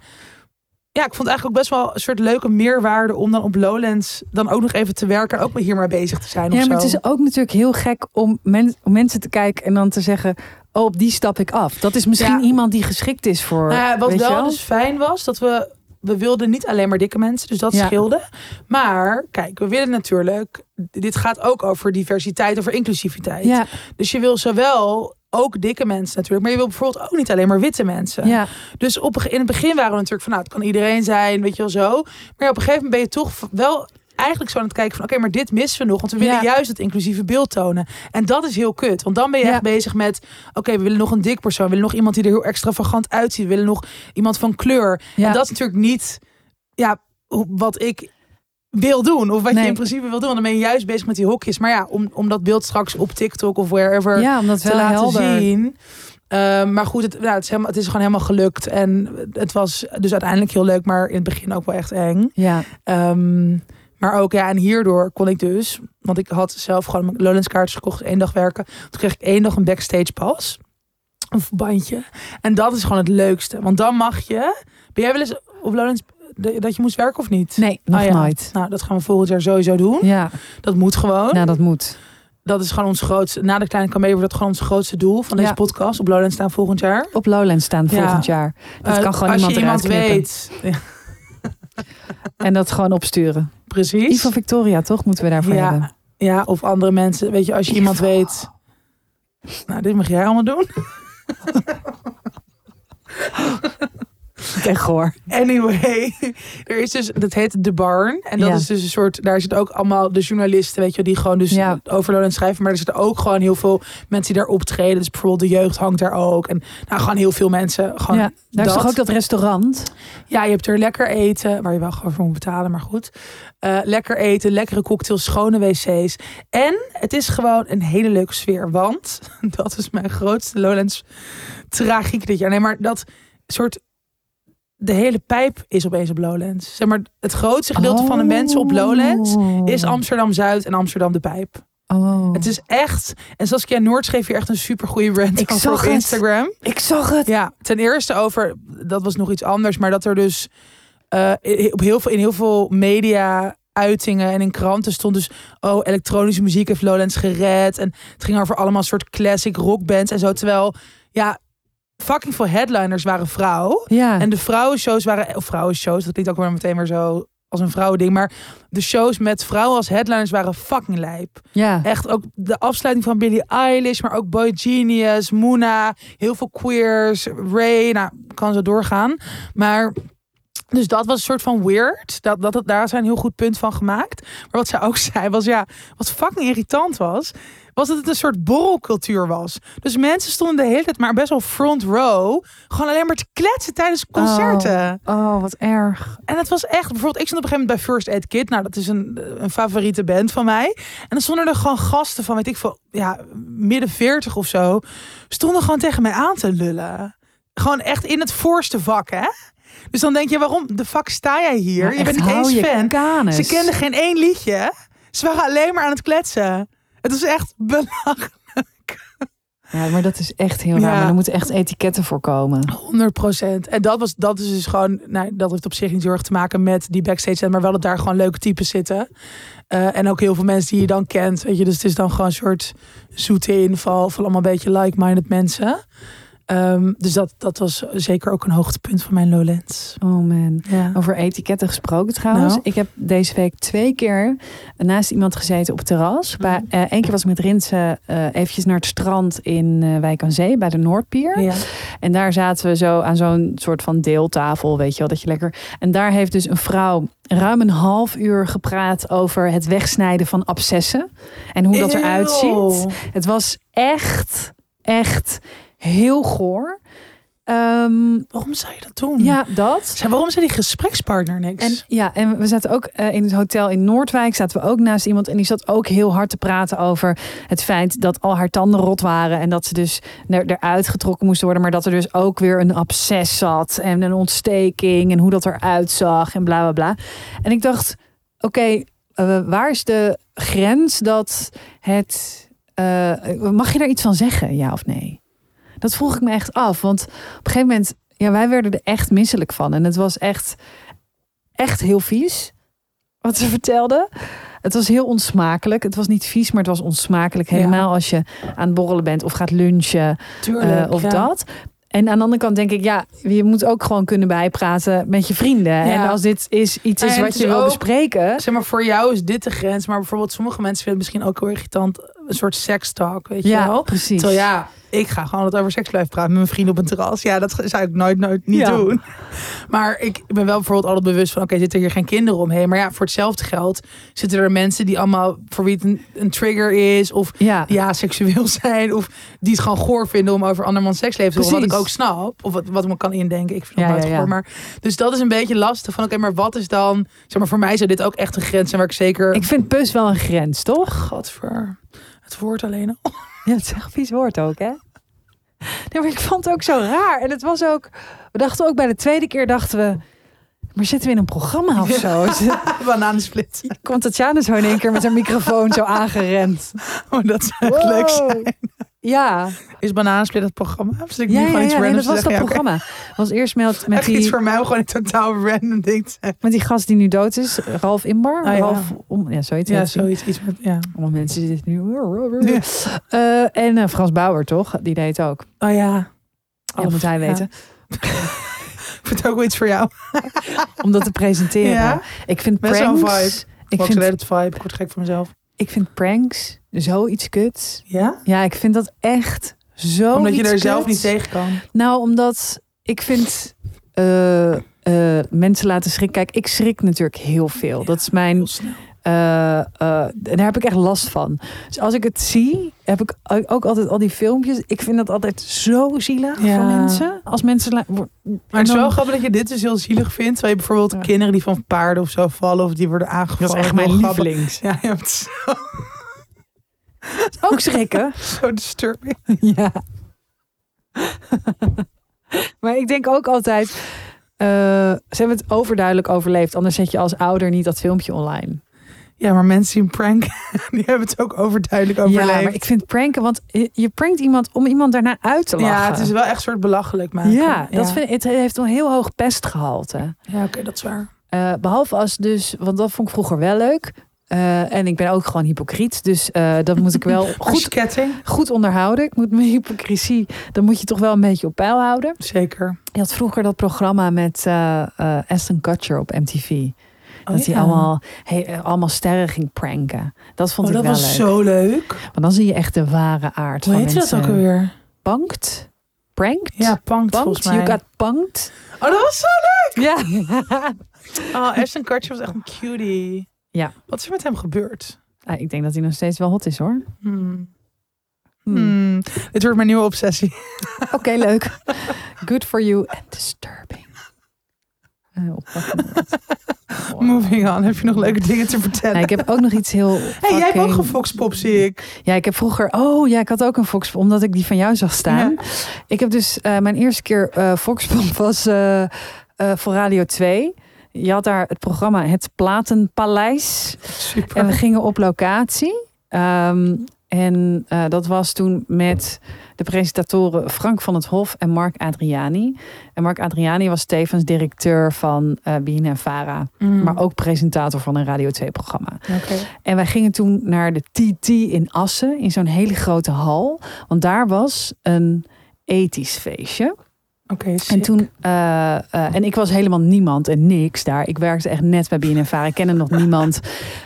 ja, ik vond het eigenlijk ook best wel een soort leuke meerwaarde om dan op Lowlands dan ook nog even te werken en ook hier maar bezig te zijn. Ja, maar zo. het is ook natuurlijk heel gek om, men- om mensen te kijken en dan te zeggen: Oh, op die stap ik af. Dat is misschien Ja. iemand die geschikt is voor. Nou ja, wat je wel dus fijn was, dat we... We wilden niet alleen maar dikke mensen, dus dat Ja. scheelde. Maar kijk, we willen natuurlijk... Dit gaat ook over diversiteit, over inclusiviteit. Ja, Dus je wil zowel ook dikke mensen natuurlijk, maar je wil bijvoorbeeld ook niet alleen maar witte mensen. ja, Dus op, in het begin waren we natuurlijk van, nou, het kan iedereen zijn, weet je wel zo. Maar op een gegeven moment ben je toch wel eigenlijk zo aan het kijken van, oké, maar dit missen we nog, want we willen Ja. juist het inclusieve beeld tonen. En dat is heel kut, want dan ben je Ja. echt bezig met, oké, we willen nog een dik persoon, we willen nog iemand die er heel extravagant uitziet, we willen nog iemand van kleur. ja. En dat is natuurlijk niet, ja, wat ik wil doen of wat Nee. je in principe wil doen. Want dan ben je juist bezig met die hokjes. Maar ja, om, om dat beeld straks op TikTok of wherever ja, omdat te wel laten helder. zien. Ehm, maar goed, het, nou, het, is helemaal, het is gewoon helemaal gelukt. En het was dus uiteindelijk heel leuk, maar in het begin ook wel echt eng. Ja, Ehm, maar ook, ja, en hierdoor kon ik dus, want ik had zelf gewoon mijn Lowlands kaartjes gekocht, één dag werken. Toen kreeg ik één dag een backstage pas. Een bandje. En dat is gewoon het leukste. Want dan mag je. Ben jij wel eens op Lowlands dat je moest werken of niet? nee, nog Oh ja. nooit. Nou, dat gaan we volgend jaar sowieso doen. Ja, Dat moet gewoon. nou dat moet. Dat is gewoon ons grootste. Na de kleine kamee wordt dat gewoon ons grootste doel van deze Ja. podcast. Op Lowlands staan volgend jaar. Op Lowlands staan Ja. volgend jaar. Dat Eh, kan gewoon als iemand je iemand weet. En dat gewoon opsturen. precies. Ivo Victoria, toch? Moeten we daarvoor Ja. hebben. Ja, of andere mensen. Weet je, als je iemand Ivo. weet. Nou, dit mag jij allemaal doen. Echt hoor. Anyway, er is dus, dat heet The Barn. En dat Ja. is dus een soort, daar zitten ook allemaal de journalisten, weet je, die gewoon dus Ja. schrijven. Maar er zitten ook gewoon heel veel mensen die daar optreden. Dus bijvoorbeeld de jeugd hangt daar ook. En nou, gewoon heel veel mensen. Gewoon Ja, daar is dat. toch ook dat restaurant? Ja, je hebt er lekker eten, waar je wel gewoon voor moet betalen, maar goed. Eh, lekker eten, lekkere cocktails, schone wc's. En het is gewoon een hele leuke sfeer. Want, dat is mijn grootste Lowlands tragiek dit jaar. Nee, maar dat soort... De hele pijp is opeens op Lowlands. Zeg maar, het grootste gedeelte van de mensen op Lowlands is Amsterdam-Zuid en Amsterdam de Pijp. Oh. Het is echt... En Saskia Noord schreef hier echt een super goede rant Ik over zag op het. Instagram. Ik zag het. Ja, ten eerste over, dat was nog iets anders, maar dat er dus eh, op heel veel, in heel veel media uitingen en in kranten stond dus, oh, elektronische muziek heeft Lowlands gered. En het ging over allemaal soort classic rockbands en zo. Terwijl, ja, fucking veel headliners waren vrouw. Ja. En de vrouwenshows waren, of vrouwenshows, dat klinkt ook weer meteen weer zo als een vrouwending. Maar de shows met vrouwen als headliners waren fucking lijp. ja. Echt ook de afsluiting van Billie Eilish, maar ook Boy Genius, Moona, heel veel queers, Ray, nou, kan zo doorgaan. Maar dus dat was een soort van weird. Dat, dat, dat, daar zijn een heel goed punt van gemaakt. Maar wat zij ook zei was, ja, wat fucking irritant was, was dat het een soort borrelcultuur was. Dus mensen stonden de hele tijd maar best wel front row, gewoon alleen maar te kletsen tijdens concerten. Oh, wat erg. En het was echt, bijvoorbeeld, ik stond op een gegeven moment bij First Aid Kit. Nou, dat is een, een favoriete band van mij. En dan stonden er gewoon gasten van, weet ik veel, ja, midden veertig of zo. Stonden gewoon tegen mij aan te lullen. Gewoon echt in het voorste vak, hè? Dus dan denk je, waarom de fuck sta jij hier? Ja, je bent niet eens fan. kanus. Ze kenden geen één liedje. Ze waren alleen maar aan het kletsen. Het was echt belachelijk. Ja, maar dat is echt heel Ja. raar. Maar er moeten echt etiketten voor komen. 100 procent. En dat, was, dat is dus gewoon, nou, dat heeft op zich niet zo erg te maken met die backstage maar wel dat daar gewoon leuke types zitten. Eh, en ook heel veel mensen die je dan kent. Weet je, dus het is dan gewoon een soort zoete inval van allemaal een beetje like-minded mensen. Ehm, dus dat, dat was zeker ook een hoogtepunt van mijn Lowlands. Oh man. Ja. Over etiketten gesproken trouwens. Nou? Ik heb deze week twee keer naast iemand gezeten op het terras. Bij, eh Eén keer was ik met Rinse eh eventjes naar het strand in eh Wijk aan Zee bij de Noordpier. Ja. En daar zaten we zo aan zo'n soort van deeltafel, weet je wel, dat je lekker. En daar heeft dus een vrouw ruim een half uur gepraat over het wegsnijden van abscessen en hoe dat eruit ziet. Het was echt, echt heel goor. Ehm, Waarom zou je dat doen? ja, dat. Zij- Waarom zei die gesprekspartner niks? En ja, en we zaten ook eh, in het hotel in Noordwijk, zaten we ook naast iemand en die zat ook heel hard te praten over het feit dat al haar tanden rot waren en dat ze dus er, eruit getrokken moesten worden, maar dat er dus ook weer een absces zat en een ontsteking en hoe dat eruit zag en bla bla bla. En ik dacht, oké, eh, waar is de grens dat het eh, mag je daar iets van zeggen, ja of nee? Dat vroeg ik me echt af, want op een gegeven moment, ja, wij werden er echt misselijk van en het was echt echt heel vies. Wat ze vertelde. Het was heel onsmakelijk. Het was niet vies, maar het was onsmakelijk. Ja. Helemaal als je aan het borrelen bent of gaat lunchen Tuurlijk, eh, of ja. dat. En aan de andere kant denk ik, ja, je moet ook gewoon kunnen bijpraten met je vrienden. Ja. En als dit is iets is wat je wil bespreken. Zeg maar, voor jou is dit de grens. Maar bijvoorbeeld sommige mensen vinden het misschien ook heel irritant. Een soort sekstalk, weet je wel? precies. Terwijl ja, ik ga gewoon het over seks blijven praten met mijn vrienden op een terras. Ja, dat zou ik nooit, nooit niet Ja. doen. Maar ik ben wel bijvoorbeeld altijd bewust van... oké, zitten hier geen kinderen omheen? Maar ja, voor hetzelfde geld zitten er mensen die allemaal... voor wie het een, een trigger is... of Ja, ja, seksueel zijn... of die het gewoon goor vinden om over andermans seksleven te horen. Wat ik ook snap. Of wat, wat ik me kan indenken. Ik vind het Ja, goor. Maar, dus dat is een beetje lastig. Van oké, maar wat is dan... Zeg maar, voor mij zou dit ook echt een grens zijn... waar ik zeker... ik vind pus wel een grens, toch? Gadver. Het woord alleen al. Ja, het is echt een vies woord ook, hè? Nee, maar ik vond het ook zo raar. En het was ook... We dachten ook bij de tweede keer, dachten we... Maar zitten we in een programma of zo? Bananensplit. Komt Tatjana zo in één keer met haar microfoon zo aangerend. Oh, dat zou echt leuk zijn. Ja, Is Bananensplit het programma? Of zit ik ja, nu ja, gewoon iets ja nee, randoms dat was dat? Ja, programma. was eerst met, met, Echt iets voor mij gewoon een totaal random ding met die gast die nu dood is. Ralf Inbar. ja. Ralf, om, ja, zoiets. Ja, zoiets. Iets met, ja. Allemaal mensen zitten nu... Eh, en eh, Frans Bauer, toch? Die deed het ook. Oh ja. Ja, Oh, moet hij weten. Ik vind het ook wel iets voor jou. Om dat te presenteren. Ja? Ik vind pranks... Ik Ik vind, het vibe. Ik word gek van mezelf. ik vind pranks zoiets kuts. Ja? Ja, ik vind dat echt zo Omdat je er zelf niet tegen kan. Nou, omdat ik vind eh, eh, mensen laten schrikken. Kijk, ik schrik natuurlijk heel veel. Dat is mijn. Heel snel. eh, eh, daar heb ik echt last van. Dus als ik het zie, heb ik ook altijd al die filmpjes. Ik vind dat altijd zo zielig Ja. voor mensen. Als mensen. Maar het is dan- wel grappig dat je dit dus heel zielig vindt. Terwijl je bijvoorbeeld Ja. kinderen die van paarden of zo vallen. Of die worden aangevallen. Dat is echt mijn lievelings. Ja, ja, het is Ook schrikken. zo disturbing. ja. maar ik denk ook altijd. eh, ze hebben het overduidelijk overleefd. Anders zet je als ouder niet dat filmpje online. Ja, maar mensen die een prank, die hebben het ook overduidelijk overleefd. Ja, maar ik vind pranken, want je, je prankt iemand om iemand daarna uit te lachen. Ja, het is wel echt een soort belachelijk maken. Ja, dat Vind, het heeft een heel hoog pestgehalte. Ja, oké, dat is waar. Eh, behalve als dus, want dat vond ik vroeger wel leuk. Eh, en ik ben ook gewoon hypocriet, dus eh, dat moet ik wel Goed goed, onderhouden. Ik moet mijn hypocrisie, dan moet je toch wel een beetje op peil houden. Zeker. Je had vroeger dat programma met eh, Aston Kutcher op MTV. Oh, dat hij allemaal, hey, allemaal sterren ging pranken. Dat vond Oh, ik dat wel was leuk. zo leuk. Want dan zie je echt de ware aard Hoe van heet dat mensen. ook alweer? Punkt? Pranked? Ja, Punked Punked? volgens mij. You got punked? Oh, dat was zo leuk. Ja. Oh, Ashton Kutcher was echt een cutie. Ja. Wat is er met hem gebeurd? Ah, ik denk dat hij nog steeds wel hot is hoor. Hmm. Hmm. Hmm. Dit wordt mijn nieuwe obsessie. Oké, leuk. Good for you and disturbing. Wow. Moving on. Heb je nog leuke dingen te vertellen? Nou, ik heb ook nog iets heel. hey, jij hebt ook een Foxpop, zie ik. Ja, ik heb vroeger. Oh ja, ik had ook een Foxpop, omdat ik die van jou zag staan. Ik heb dus eh, mijn eerste keer eh Foxpop was voor Radio 2. Je had daar het programma Het Platenpaleis. Super. En we gingen op locatie. Ehm, en eh, dat was toen met de presentatoren Frank van het Hof en Mark Adriani. En Mark Adriani was tevens directeur van eh BNN Vara. Mm. Maar ook presentator van een Radio 2-programma. Oké. En wij gingen toen naar de TT in Assen, in zo'n hele grote hal. Want daar was een ethisch feestje. Oké, En toen, eh, eh, en ik was helemaal niemand en niks daar. Ik werkte echt net bij BNNVARA. Ik kende nog niemand.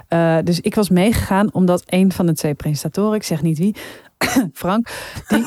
Eh, dus ik was meegegaan omdat een van de twee presentatoren, ik zeg niet wie, Frank, die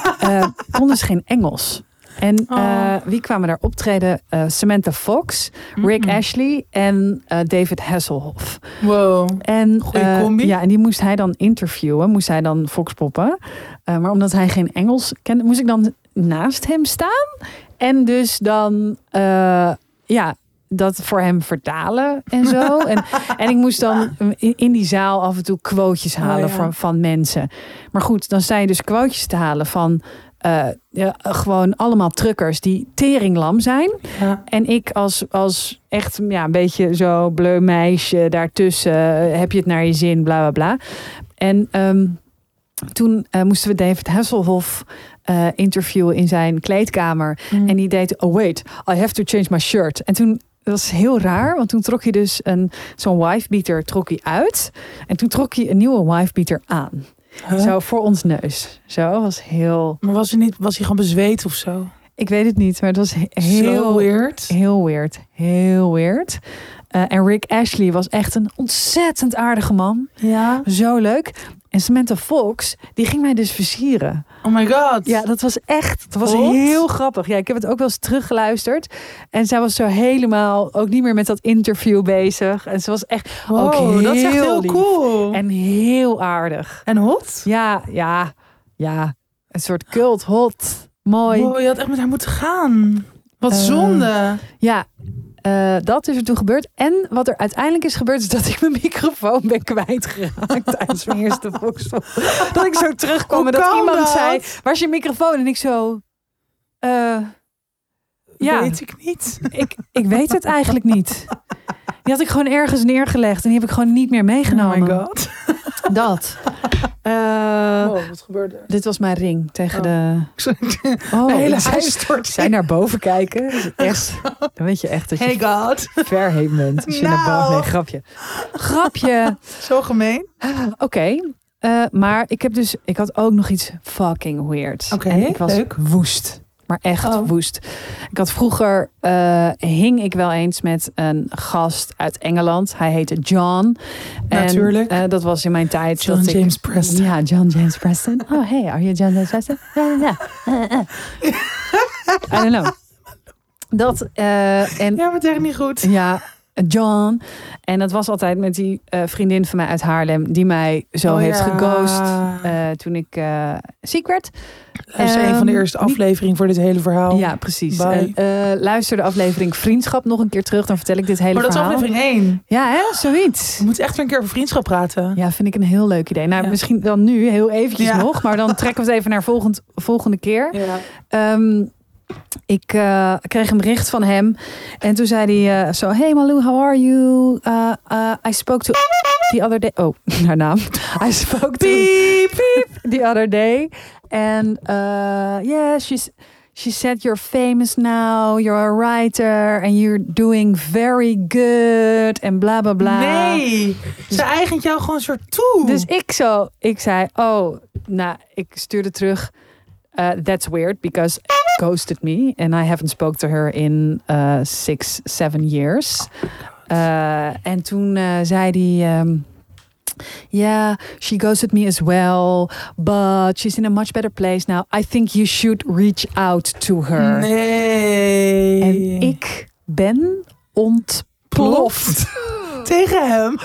kon dus geen Engels. En Oh. wie kwamen daar optreden? Samantha Fox, Rick. Ashley en David Hasselhoff. Wow. En, combi. Ja, en die moest hij dan interviewen, moest hij dan Fox poppen. Maar omdat hij geen Engels kende, moest ik dan naast hem staan. En dus dan, eh, ja, dat voor hem vertalen en zo. en, en ik moest dan in, die zaal af en toe quotejes halen Oh, ja. van, van mensen. Maar goed, dan sta je dus quotejes te halen van... eh, ja, gewoon allemaal truckers die teringlam zijn. Ja. En ik als, als echt ja, een beetje zo bleu meisje daartussen, heb je het naar je zin, bla bla bla. En ehm, toen eh, moesten we David Hasselhoff eh, interviewen in zijn kleedkamer. Mm. En die deed, oh wait, I have to change my shirt. En toen, dat was heel raar, want toen trok hij dus een, zo'n wifebeater trok hij uit. En toen trok hij een nieuwe wifebeater aan. Huh? Zo voor ons neus. Zo, was heel, Maar was hij niet, was hij gewoon bezweet of zo? ik weet het niet, maar het was he- heel... Weird. Heel weird. Heel weird. Eh, en Rick Ashley was echt een ontzettend aardige man. Ja. Zo leuk. En Samantha Fox, die ging mij dus versieren. Oh my god. Ja, dat was echt, dat was heel grappig. Ja, ik heb het ook wel eens teruggeluisterd. En zij was zo helemaal ook niet meer met dat interview bezig. En ze was echt Wow, ook dat is echt heel lief. cool. En, en heel aardig. hot? Ja, ja, ja. Een soort cult hot. Mooi. Wow, je had echt met haar moeten gaan. Wat Eh, zonde. Ja, eh, dat is er toen gebeurd. En wat er uiteindelijk is gebeurd, is dat ik mijn microfoon ben kwijtgeraakt tijdens mijn eerste Volkswagen. Dat ik zo terugkwam Hoe en dat iemand dat? zei, waar is je microfoon? En ik zo, eh, ja, Weet ik niet. ik, ik weet het eigenlijk niet. Die had ik gewoon ergens neergelegd en die heb ik gewoon niet meer meegenomen. Oh my god. Dat. Eh, Wow, wat gebeurde er? Dit was mijn ring tegen Oh. de... Oh, Mijn hele huis stort zij naar boven kijken. Is echt, dan weet je echt dat je Hey god. ver heen bent. Als je naar Nou. boven... Nee, grapje. Grapje. Zo gemeen. Oké. eh, maar ik heb dus... Ik had ook nog iets fucking weird. Oké, En ik was leuk. woest. Maar echt Oh. woest. Ik had vroeger... eh, hing ik wel eens met een gast uit Engeland. Hij heette John. En, Natuurlijk. eh, dat was in mijn tijd. John dat ik- James Preston. Ja, John James Preston. Oh, hey, are you John James Preston? Ja, ja, ja. I don't know. Dat, eh, en Ja, maar het is echt niet goed. ja, John. En dat was altijd met die eh, vriendin van mij uit Haarlem, die mij zo Oh, heeft ja. geghost eh, toen ik eh, ziek werd. Dat is een van de Ehm, eerste afleveringen voor dit hele verhaal. Ja, precies. Luister de aflevering Vriendschap nog een keer terug, dan vertel ik dit hele Maar dat is verhaal. aflevering 1. Ja, hè? zoiets. We moeten echt weer een keer over vriendschap praten. Ja, vind ik een heel leuk idee. Nou, Ja. misschien dan nu, heel eventjes Ja. nog. Maar dan trekken we het even naar volgend, volgende keer. Ja. Ehm, ik eh, kreeg een bericht van hem. En toen zei hij eh, zo... Hey Malou, how are you? Uh, I spoke to the other day... Oh, haar naam. I spoke to Piep, piep. the other day. And uh, yeah, she's... She said you're famous now, you're a writer and you're doing very good en bla bla bla. Nee. Ze eigent jou gewoon een soort toe. Dus ik zo, ik zei, oh, nou, ik stuurde terug. uh, that's weird because ghosted me and I haven't spoke to her in uh, six, seven years. Uh, en toen uh, zei hij. Um, yeah, she ghosted me as well, but she's in a much better place now. I think you should reach out to her. Nee. En ik ben ontploft. Tegen hem.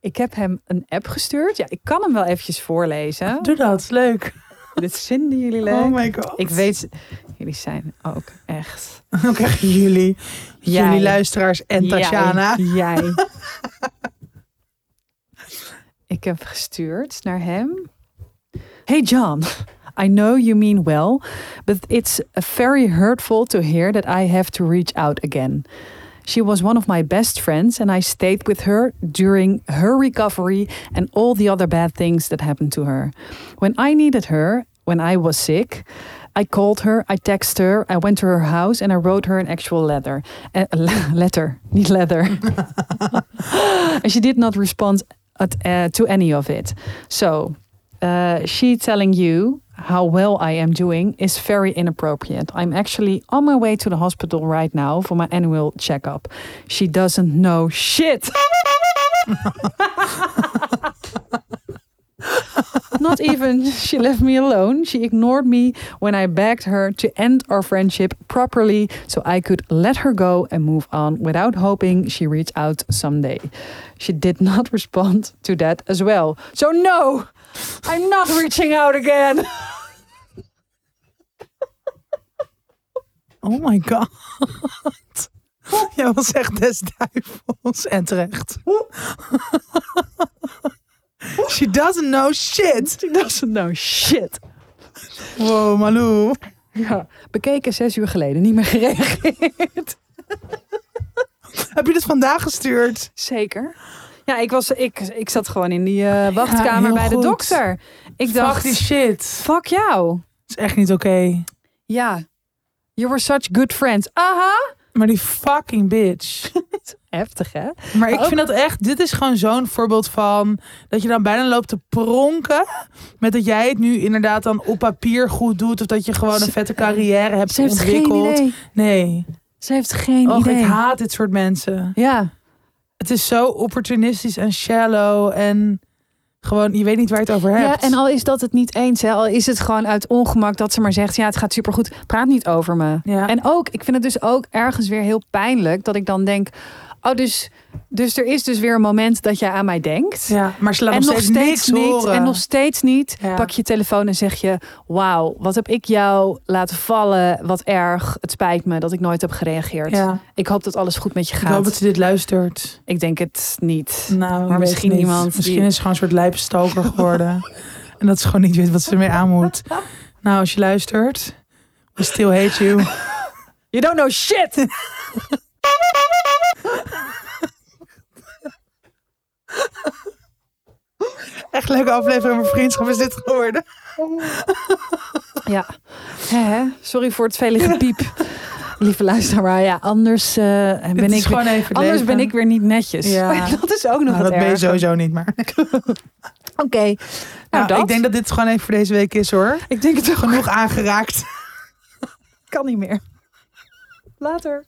Ik heb hem een app gestuurd. Ja, ik kan hem wel eventjes voorlezen. Doe dat. Leuk. Dit vinden jullie leuk. Oh my god. Ik weet, jullie zijn ook echt. Dan krijgen jullie, Jij. jullie luisteraars en Tatjana. Jij. jij. ik heb gestuurd naar hem. Hey John, I know you mean well, but it's very hurtful to hear that I have to reach out again. She was one of my best friends, and I stayed with her during her recovery and all the other bad things that happened to her. When I needed her, when I was sick, I called her, I texted her, I went to her house, and I wrote her an actual letter. Uh, letter, niet leather. and she did not respond at, uh, to any of it. So, uh, she telling you how well I am doing is very inappropriate. I'm actually on my way to the hospital right now for my annual checkup. She doesn't know shit. Not even she left me alone. She ignored me when I begged her to end our friendship properly so I could let her go and move on without hoping she reached out someday. She did not respond to that as well. So no, I'm not reaching out again. Oh my god. Jij was echt des duivels en terecht. She doesn't know shit. She doesn't know shit. Wow, Malou. Ja, bekeken zes uur geleden, niet meer gereageerd. Heb je dit vandaag gestuurd? Zeker. Ja, ik, was, ik, ik zat gewoon in die eh, wachtkamer bij de dokter. Ik dacht, Fuck die shit. fuck jou. Is echt niet oké. Ja, you were such good friends. Aha. Maar die fucking bitch. Heftig, hè? Maar ik vind dat echt, dit is gewoon zo'n voorbeeld van dat je dan bijna loopt te pronken met dat jij het nu inderdaad dan op papier goed doet of dat je gewoon een vette carrière hebt Ze heeft geen ontwikkeld. idee. Nee. Ze heeft geen Och, idee. ik haat dit soort mensen. Ja, Het is zo opportunistisch en shallow en gewoon, je weet niet waar je het over hebt. ja, en al is dat het niet eens, hè, al is het gewoon uit ongemak dat ze maar zegt: Ja, het gaat supergoed, praat niet over me. Ja. En ook, ik vind het dus ook ergens weer heel pijnlijk dat ik dan denk: Oh, dus, dus er is dus weer een moment dat jij aan mij denkt. ja, maar ze laat en nog nog steeds, niet. horen. En nog steeds niet. Ja. Pak je telefoon en zeg je: Wauw, wat heb ik jou laten vallen? Wat erg. Het spijt me dat ik nooit heb gereageerd. ja, Ik hoop dat alles goed met je ik gaat. hoop dat ze dit luistert. Ik denk het niet. Nou, Maar misschien niet. iemand Misschien die- is ze gewoon een soort lijpe stalker geworden. en dat ze gewoon niet weet wat ze ermee aan moet. Nou, als je luistert, we still hate you. You don't know shit! Echt leuke aflevering over vriendschap is dit geworden. Ja, sorry voor het vele gepiep. Lieve luisteraar, maar ja, anders eh, ben ik het Anders ben ik weer niet netjes. Ja. dat is ook nog Nou, dat ben je sowieso niet, maar. Oké, nou, Nou, ik denk dat dit gewoon even voor deze week is hoor. ik denk het ook Genoeg aangeraakt. kan niet meer. Later.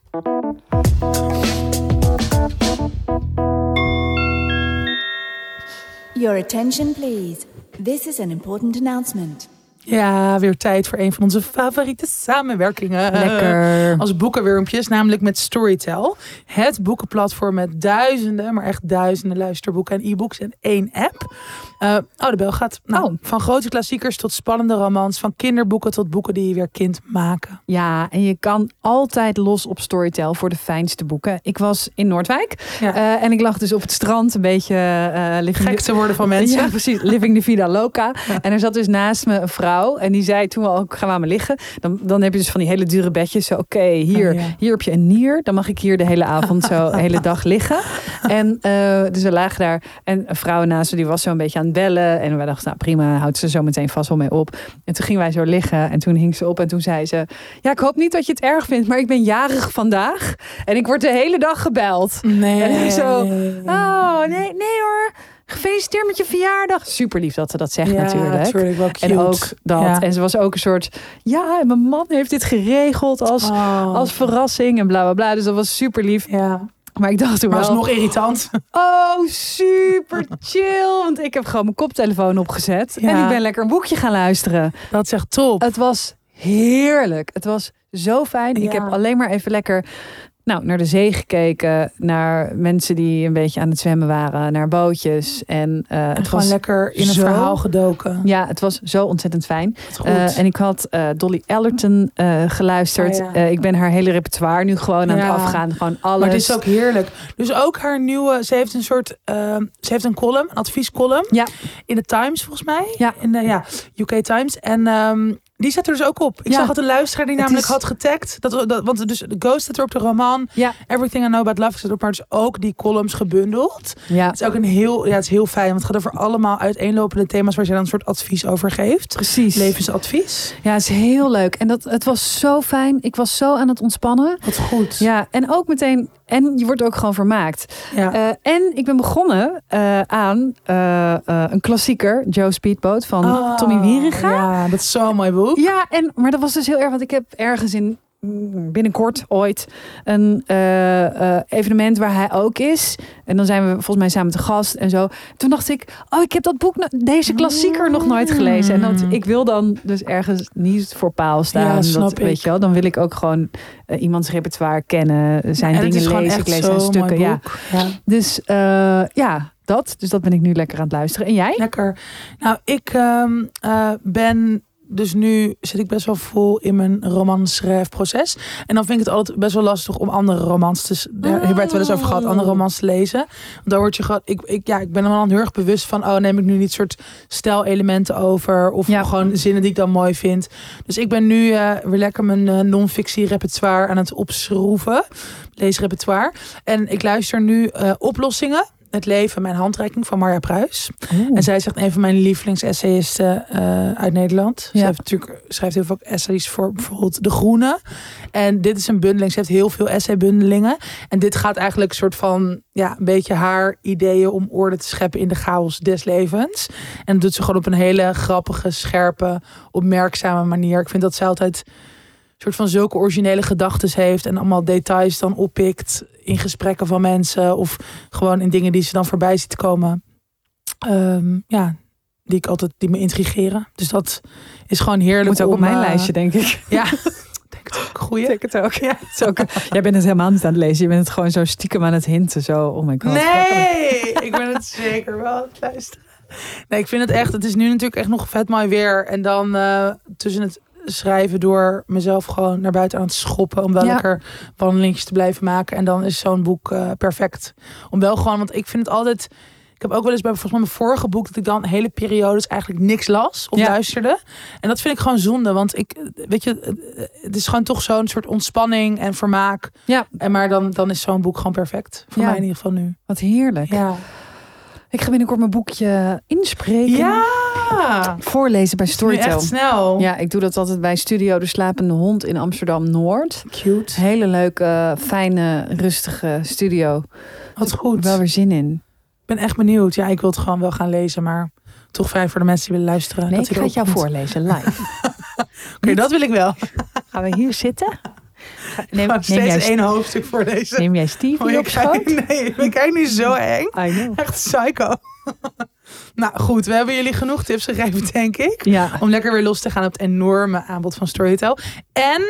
Your attention, please. This is an important announcement. Ja, weer tijd voor een van onze favoriete samenwerkingen. Lekker. Als boekenwurmpjes, namelijk met Storytel. Het boekenplatform met duizenden, maar echt duizenden luisterboeken en e-books in één app. Eh, oh, de bel gaat. Nou, Oh. Van grote klassiekers tot spannende romans. Van kinderboeken tot boeken die je weer kind maken. Ja, en je kan altijd los op Storytel voor de fijnste boeken. Ik was in Noordwijk Ja. eh, en ik lag dus op het strand een beetje eh living Gek te worden van mensen. Ja, precies. Living the vida loca. En er zat dus naast me een vrouw. En die zei toen we ook, gaan we aan me liggen. Dan, dan heb je dus van die hele dure bedjes. Zo, oké, hier, Oh, ja. hier heb je een nier. Dan mag ik hier de hele avond zo de hele dag liggen. En eh, dus we lagen daar. En een vrouw naast me, die was zo een beetje aan het bellen. En we dachten, nou prima, houdt ze zo meteen vast wel mee op. En toen gingen wij zo liggen. En toen hing ze op. En toen zei ze, ja, ik hoop niet dat je het erg vindt. Maar ik ben jarig vandaag. En ik word de hele dag gebeld. Nee. En zo, Oh, nee, nee hoor. Gefeliciteerd met je verjaardag. Super lief dat ze dat zegt ja, natuurlijk. natuurlijk wel cute. En ook dat. Ja. En ze was ook een soort. Ja, mijn man heeft dit geregeld als, Oh. als verrassing en bla bla bla. Dus dat was super lief. Ja, Maar ik dacht toen maar wel. alsnog irritant. Oh, super chill. Want ik heb gewoon mijn koptelefoon opgezet. Ja. En ik ben lekker een boekje gaan luisteren. Dat is echt top. Het was heerlijk. Het was zo fijn. Ik heb alleen maar even lekker nou, naar de zee gekeken. Naar mensen die een beetje aan het zwemmen waren. Naar bootjes. En En het gewoon was lekker in een zo- verhaal gedoken. Ja, het was zo ontzettend fijn. Eh, en ik had eh, Dolly Allerton eh, geluisterd. Ja. Eh, ik ben haar hele repertoire nu gewoon aan het afgaan. Gewoon alles. Maar dit is ook heerlijk. Dus ook haar nieuwe, ze heeft een soort, ehm, ze heeft een column, een adviescolumn. Ja. In de Times volgens mij. Ja. In de ja, UK Times. En ehm, die zet er dus ook op. Ik Ja. zag dat een luisteraar die namelijk is- had getagd. Dat, dat, want dus de Ghost staat er op de roman. Ja. Everything I Know About Love staat erop. Maar dus ook die columns gebundeld. Ja, Het is ook een heel, ja, het is heel fijn. Want het gaat over allemaal uiteenlopende thema's waar zij dan een soort advies over geeft. precies. Levensadvies. Ja, het is heel leuk. En dat, het was zo fijn. Ik was zo aan het ontspannen. Wat goed. Ja, en ook meteen En je wordt ook gewoon vermaakt. Ja. Eh, en ik ben begonnen eh, aan eh, een klassieker, Joe Speedboat van Oh, Tommy Wieringa. Ja, dat is zo'n mooi boek. Ja, en, maar dat was dus heel erg, want ik heb ergens in binnenkort ooit een eh, eh, evenement waar hij ook is. En dan zijn we volgens mij samen te gast en zo. Toen dacht ik, oh, ik heb dat boek, deze klassieker nog nooit gelezen. En dat, Mm. ik wil dan dus ergens niet voor paal staan. Ja, snap dat, ik. Weet je wel, dan wil ik ook gewoon eh, iemands repertoire kennen, zijn dingen lezen. Ik lees zijn stukken. Ja. Ja. Dus ja, dat. Dus dat ben ik nu lekker aan het luisteren. En jij? Lekker. Nou, ik ehm, eh, ben dus nu zit ik best wel vol in mijn romanschrijfproces. En dan vind ik het altijd best wel lastig om andere romans te... Daar hebben we het wel eens over gehad, andere romans te lezen. Want dan word je gewoon... Ik, ik, ja, ik ben er dan heel erg bewust van... Oh, neem ik nu niet soort stijlelementen over? Of Ja. gewoon zinnen die ik dan mooi vind. Dus ik ben nu eh, weer lekker mijn eh, non-fictie repertoire aan het opschroeven. Leesrepertoire. En ik luister nu eh, Oplossingen. Het leven, mijn handreiking van Marja Pruis. En zij is echt een van mijn lievelingsessayisten eh uit Nederland. Ze Ja. heeft natuurlijk, schrijft heel veel essays voor bijvoorbeeld De Groene. En dit is een bundeling. Ze heeft heel veel essaybundelingen. En dit gaat eigenlijk een soort van, ja, een beetje haar ideeën om orde te scheppen in de chaos des levens. En dat doet ze gewoon op een hele grappige, scherpe, opmerkzame manier. Ik vind dat zij altijd soort van zulke originele gedachten heeft en allemaal details dan oppikt in gesprekken van mensen of gewoon in dingen die ze dan voorbij ziet komen. Ehm, ja, die ik altijd die me intrigeren. Dus dat is gewoon heerlijk. Moet ook om, op mijn eh, lijstje, denk ik. Ja, denk het ook. Goeie. Ik het ook. Ja, het ook. Jij bent het helemaal niet aan het lezen. Je bent het gewoon zo stiekem aan het hinten. Zo, oh my god. Nee, ik ben het zeker wel aan het luisteren. Nee, ik vind het echt. Het is nu natuurlijk echt nog vet mooi weer. En dan eh, tussen het schrijven door mezelf gewoon naar buiten aan het schoppen. Om wel Ja. lekker wandelingjes te blijven maken. En dan is zo'n boek eh, perfect. Om wel gewoon, want ik vind het altijd. Ik heb ook wel eens bij volgens mij mijn vorige boek dat ik dan hele periodes eigenlijk niks las of Ja. luisterde. En dat vind ik gewoon zonde, want ik, weet je, het is gewoon toch zo'n soort ontspanning en vermaak. Ja. En maar dan, dan is zo'n boek gewoon perfect. Voor Ja. mij in ieder geval nu. Wat heerlijk. Ja. Ik ga binnenkort mijn boekje inspreken. Ja. Voorlezen bij Storytel. echt snel. Ja, ik doe dat altijd bij Studio De Slapende Hond in Amsterdam-Noord. Cute. Hele leuke, fijne, rustige studio. Wat goed. Wel weer zin in. Ik ben echt benieuwd. Ja, ik wil het gewoon wel gaan lezen, maar toch fijn voor de mensen die willen luisteren. Nee, dat ik ga het jou voorlezen, live. Oké, dat wil ik wel. Gaan we hier zitten? Neem, neem, steeds één hoofdstuk voor deze. neem jij Stevie Oh, op schoot? Nee, ik kijk nu zo eng. I know. Echt psycho. Nou goed, we hebben jullie genoeg tips gegeven, denk ik. Ja. Om lekker weer los te gaan op het enorme aanbod van Storytel. En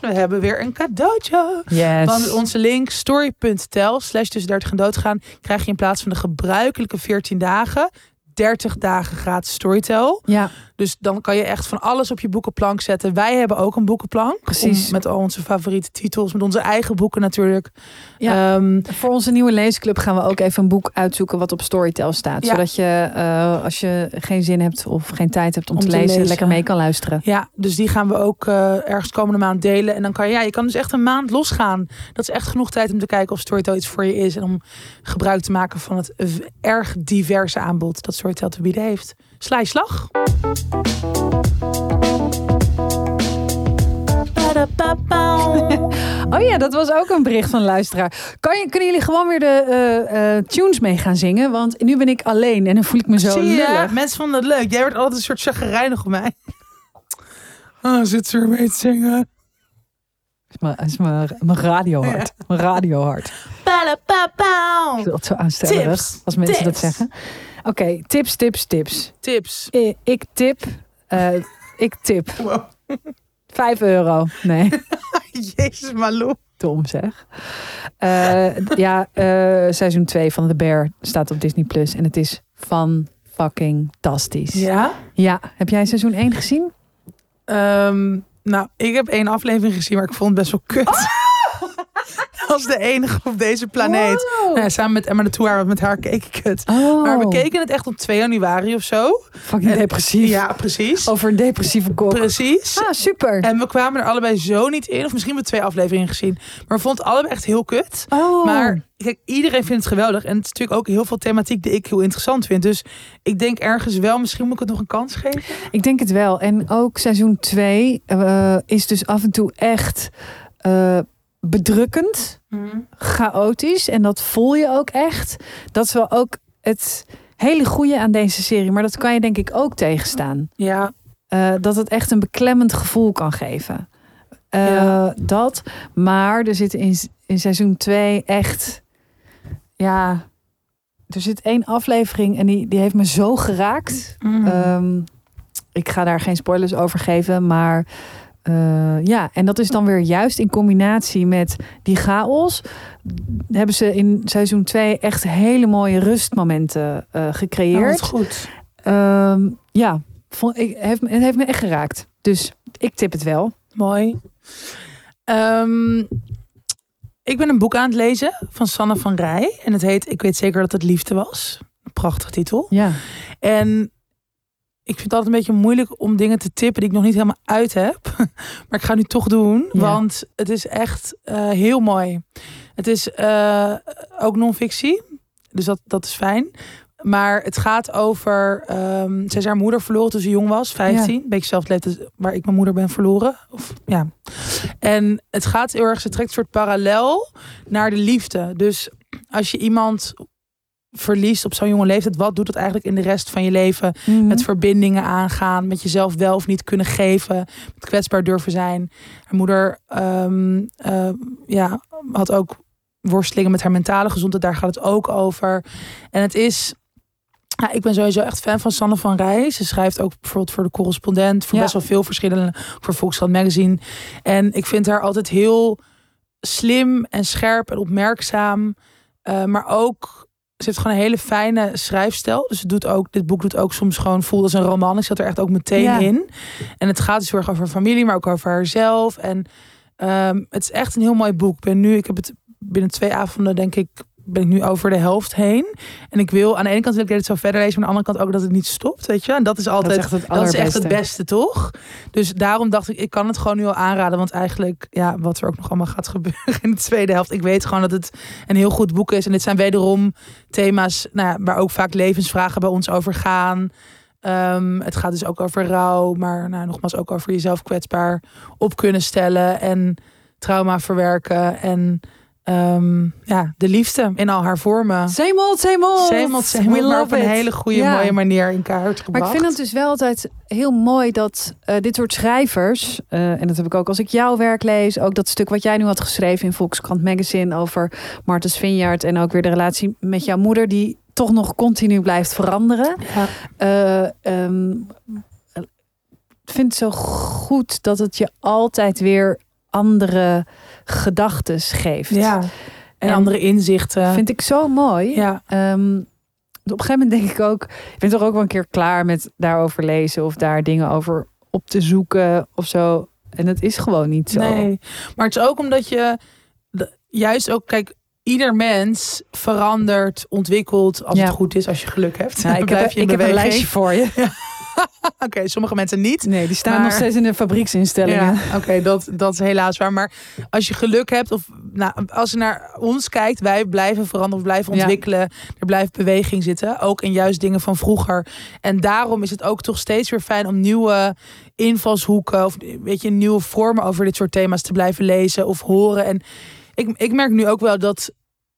we hebben weer een cadeautje. Yes. Want met onze link story.tel slash tussen 30 en doodgaan krijg je in plaats van de gebruikelijke 14 dagen 30 dagen gratis Storytel. Ja, Dus dan kan je echt van alles op je boekenplank zetten. Wij hebben ook een boekenplank. Precies. Om- met al onze favoriete titels, met onze eigen boeken natuurlijk. Ja. Ehm, voor onze nieuwe leesclub gaan we ook even een boek uitzoeken wat op Storytel staat. Ja. Zodat je, eh, als je geen zin hebt of geen tijd hebt om, Om te, te lezen, lezen. lekker mee kan luisteren. ja, dus die gaan we ook eh, ergens komende maand delen. En dan kan je, ja, je kan dus echt een maand losgaan. Dat is echt genoeg tijd om te kijken of Storytel iets voor je is. En om gebruik te maken van het erg diverse aanbod dat Storytel te bieden heeft. Sla je slag. Oh ja, dat was ook een bericht van een luisteraar. Kan je, kunnen jullie gewoon weer de eh, eh, tunes mee gaan zingen? Want nu ben ik alleen en dan voel ik me zo Zie je, lullig. mensen vonden het leuk. Jij wordt altijd een soort chagrijnig op mij. Oh, zit ze er mee te zingen? is mijn, is mijn, mijn radiohart. Mijn radiohart. Ik vind dat zo aanstellerig Tips, als mensen dat zeggen. Oké, tips, tips, tips. Tips. Eh, Ik tip. eh, ik tip. Wow. Vijf euro. Nee, Jezus, Malou. dom zeg. Eh, ja, eh, seizoen 2 van The Bear staat op Disney Plus en het is van fucking tastisch. Ja? Ja, heb jij seizoen 1 gezien? Ehm, nou, ik heb één aflevering gezien, maar ik vond het best wel kut. Als de enige op deze planeet. Wow. Nou, samen met Emma de Tour, want met haar keek ik het. Oh, Maar we keken het echt op 2 januari of zo. fucking En- depressief. Ja, precies. Over een depressieve kop. Precies. Ah, super. En we kwamen er allebei zo niet in. Of misschien hebben we twee afleveringen gezien. Maar we vonden het allebei echt heel kut. Oh. Maar kijk, iedereen vindt het geweldig. En het is natuurlijk ook heel veel thematiek die ik heel interessant vind. Dus ik denk ergens wel, misschien moet ik het nog een kans geven. Ik denk het wel. En ook seizoen 2 is dus af en toe echt. eh, bedrukkend, chaotisch. En dat voel je ook echt. Dat is wel ook het hele goede aan deze serie. Maar dat kan je denk ik ook tegenstaan. Ja, Eh, dat het echt een beklemmend gevoel kan geven. Eh, Ja. Dat. Maar er zit in, in seizoen 2 echt. Ja. Er zit één aflevering en die, die heeft me zo geraakt. Mm. Ehm, ik ga daar geen spoilers over geven, maar eh, ja, en dat is dan weer juist in combinatie met die chaos. Hebben ze in seizoen 2 echt hele mooie rustmomenten Oh, wat gecreëerd. goed. Ehm, ja, vond, ik, heeft, me- het heeft me echt geraakt. Dus ik tip het wel. Mooi. Ehm, ik ben een boek aan het lezen van Sanne van Rij. En het heet Ik weet zeker dat het liefde was. Een prachtige titel. Ja, En ik vind het altijd een beetje moeilijk om dingen te tippen die ik nog niet helemaal uit heb. Maar ik ga het nu toch doen, Ja. want het is echt eh, heel mooi. Het is eh, ook non-fictie, dus dat, dat is fijn. Maar het gaat over. ehm zij is haar moeder verloren toen ze jong was, 15. Een beetje zelfde leeftijd waar ik mijn moeder ben verloren. Of, ja. En het gaat heel erg, ze trekt een soort parallel naar de liefde. Dus als je iemand verliest op zo'n jonge leeftijd, wat doet dat eigenlijk in de rest van je leven? Mhm. Met verbindingen aangaan, met jezelf wel of niet kunnen geven, met kwetsbaar durven zijn. Haar moeder ehm, eh, ja, had ook worstelingen met haar mentale gezondheid, daar gaat het ook over. En het is. Ja, ik ben sowieso echt fan van Sanne van Rij. Ze schrijft ook bijvoorbeeld voor de correspondent, voor Ja. best wel veel verschillende, voor Volkskrant Magazine. En ik vind haar altijd heel slim en scherp en opmerkzaam. Eh, maar ook, ze heeft gewoon een hele fijne schrijfstijl. Dus het doet ook, dit boek doet ook soms gewoon voelt als een roman. Ik zat er echt ook meteen Ja. in. En het gaat dus heel erg over familie, maar ook over haarzelf. En ehm, het is echt een heel mooi boek. Ik ben nu, ik heb het binnen twee avonden, denk ik, ben ik nu over de helft heen. En ik wil, aan de ene kant wil ik dit zo verder lezen, maar aan de andere kant ook dat het niet stopt, weet je. En dat is altijd, dat is echt het dat is echt het allerbeste. beste, toch? Dus daarom dacht ik, ik kan het gewoon nu al aanraden. Want eigenlijk, ja, wat er ook nog allemaal gaat gebeuren in de tweede helft. Ik weet gewoon dat het een heel goed boek is. En dit zijn wederom thema's nou ja, waar ook vaak levensvragen bij ons over gaan. Ehm, het gaat dus ook over rouw, maar nou, nogmaals ook over jezelf kwetsbaar op kunnen stellen en trauma verwerken. En ehm, ja, de liefde in al haar vormen. Zeemold, zeemold. Zeemelt, zeemelt, We maar op een it. hele goede, Ja. mooie manier in kaart gebracht. Maar ik vind het dus wel altijd heel mooi dat eh, dit soort schrijvers, eh, en dat heb ik ook als ik jouw werk lees, ook dat stuk wat jij nu had geschreven in Volkskrant Magazine over Martens Vineyard en ook weer de relatie met jouw moeder, die toch nog continu blijft veranderen. Ja. Eh, ehm, ik vind het zo goed dat het je altijd weer andere gedachten geeft. Ja. En, En- andere inzichten. Vind ik zo mooi. ja. Ehm, op een gegeven moment denk ik ook, ik ben toch ook wel een keer klaar met daarover lezen of daar dingen over op te zoeken of zo. En het is gewoon niet zo. Nee. Maar het is ook omdat je juist ook, kijk, ieder mens verandert, ontwikkelt als Ja. het goed is, als je geluk hebt. Nou, ik heb, je ik heb een lijstje voor je. Oké, sommige mensen niet. Nee, die staan Maar- nog steeds in de fabrieksinstellingen. Ja, oké, dat, dat is helaas waar. Maar als je geluk hebt, of nou, als je naar ons kijkt, wij blijven veranderen, blijven Ja. ontwikkelen. Er blijft beweging zitten. Ook in juist dingen van vroeger. En daarom is het ook toch steeds weer fijn om nieuwe invalshoeken, of weet je, nieuwe vormen over dit soort thema's te blijven lezen of horen. En ik, ik merk nu ook wel dat.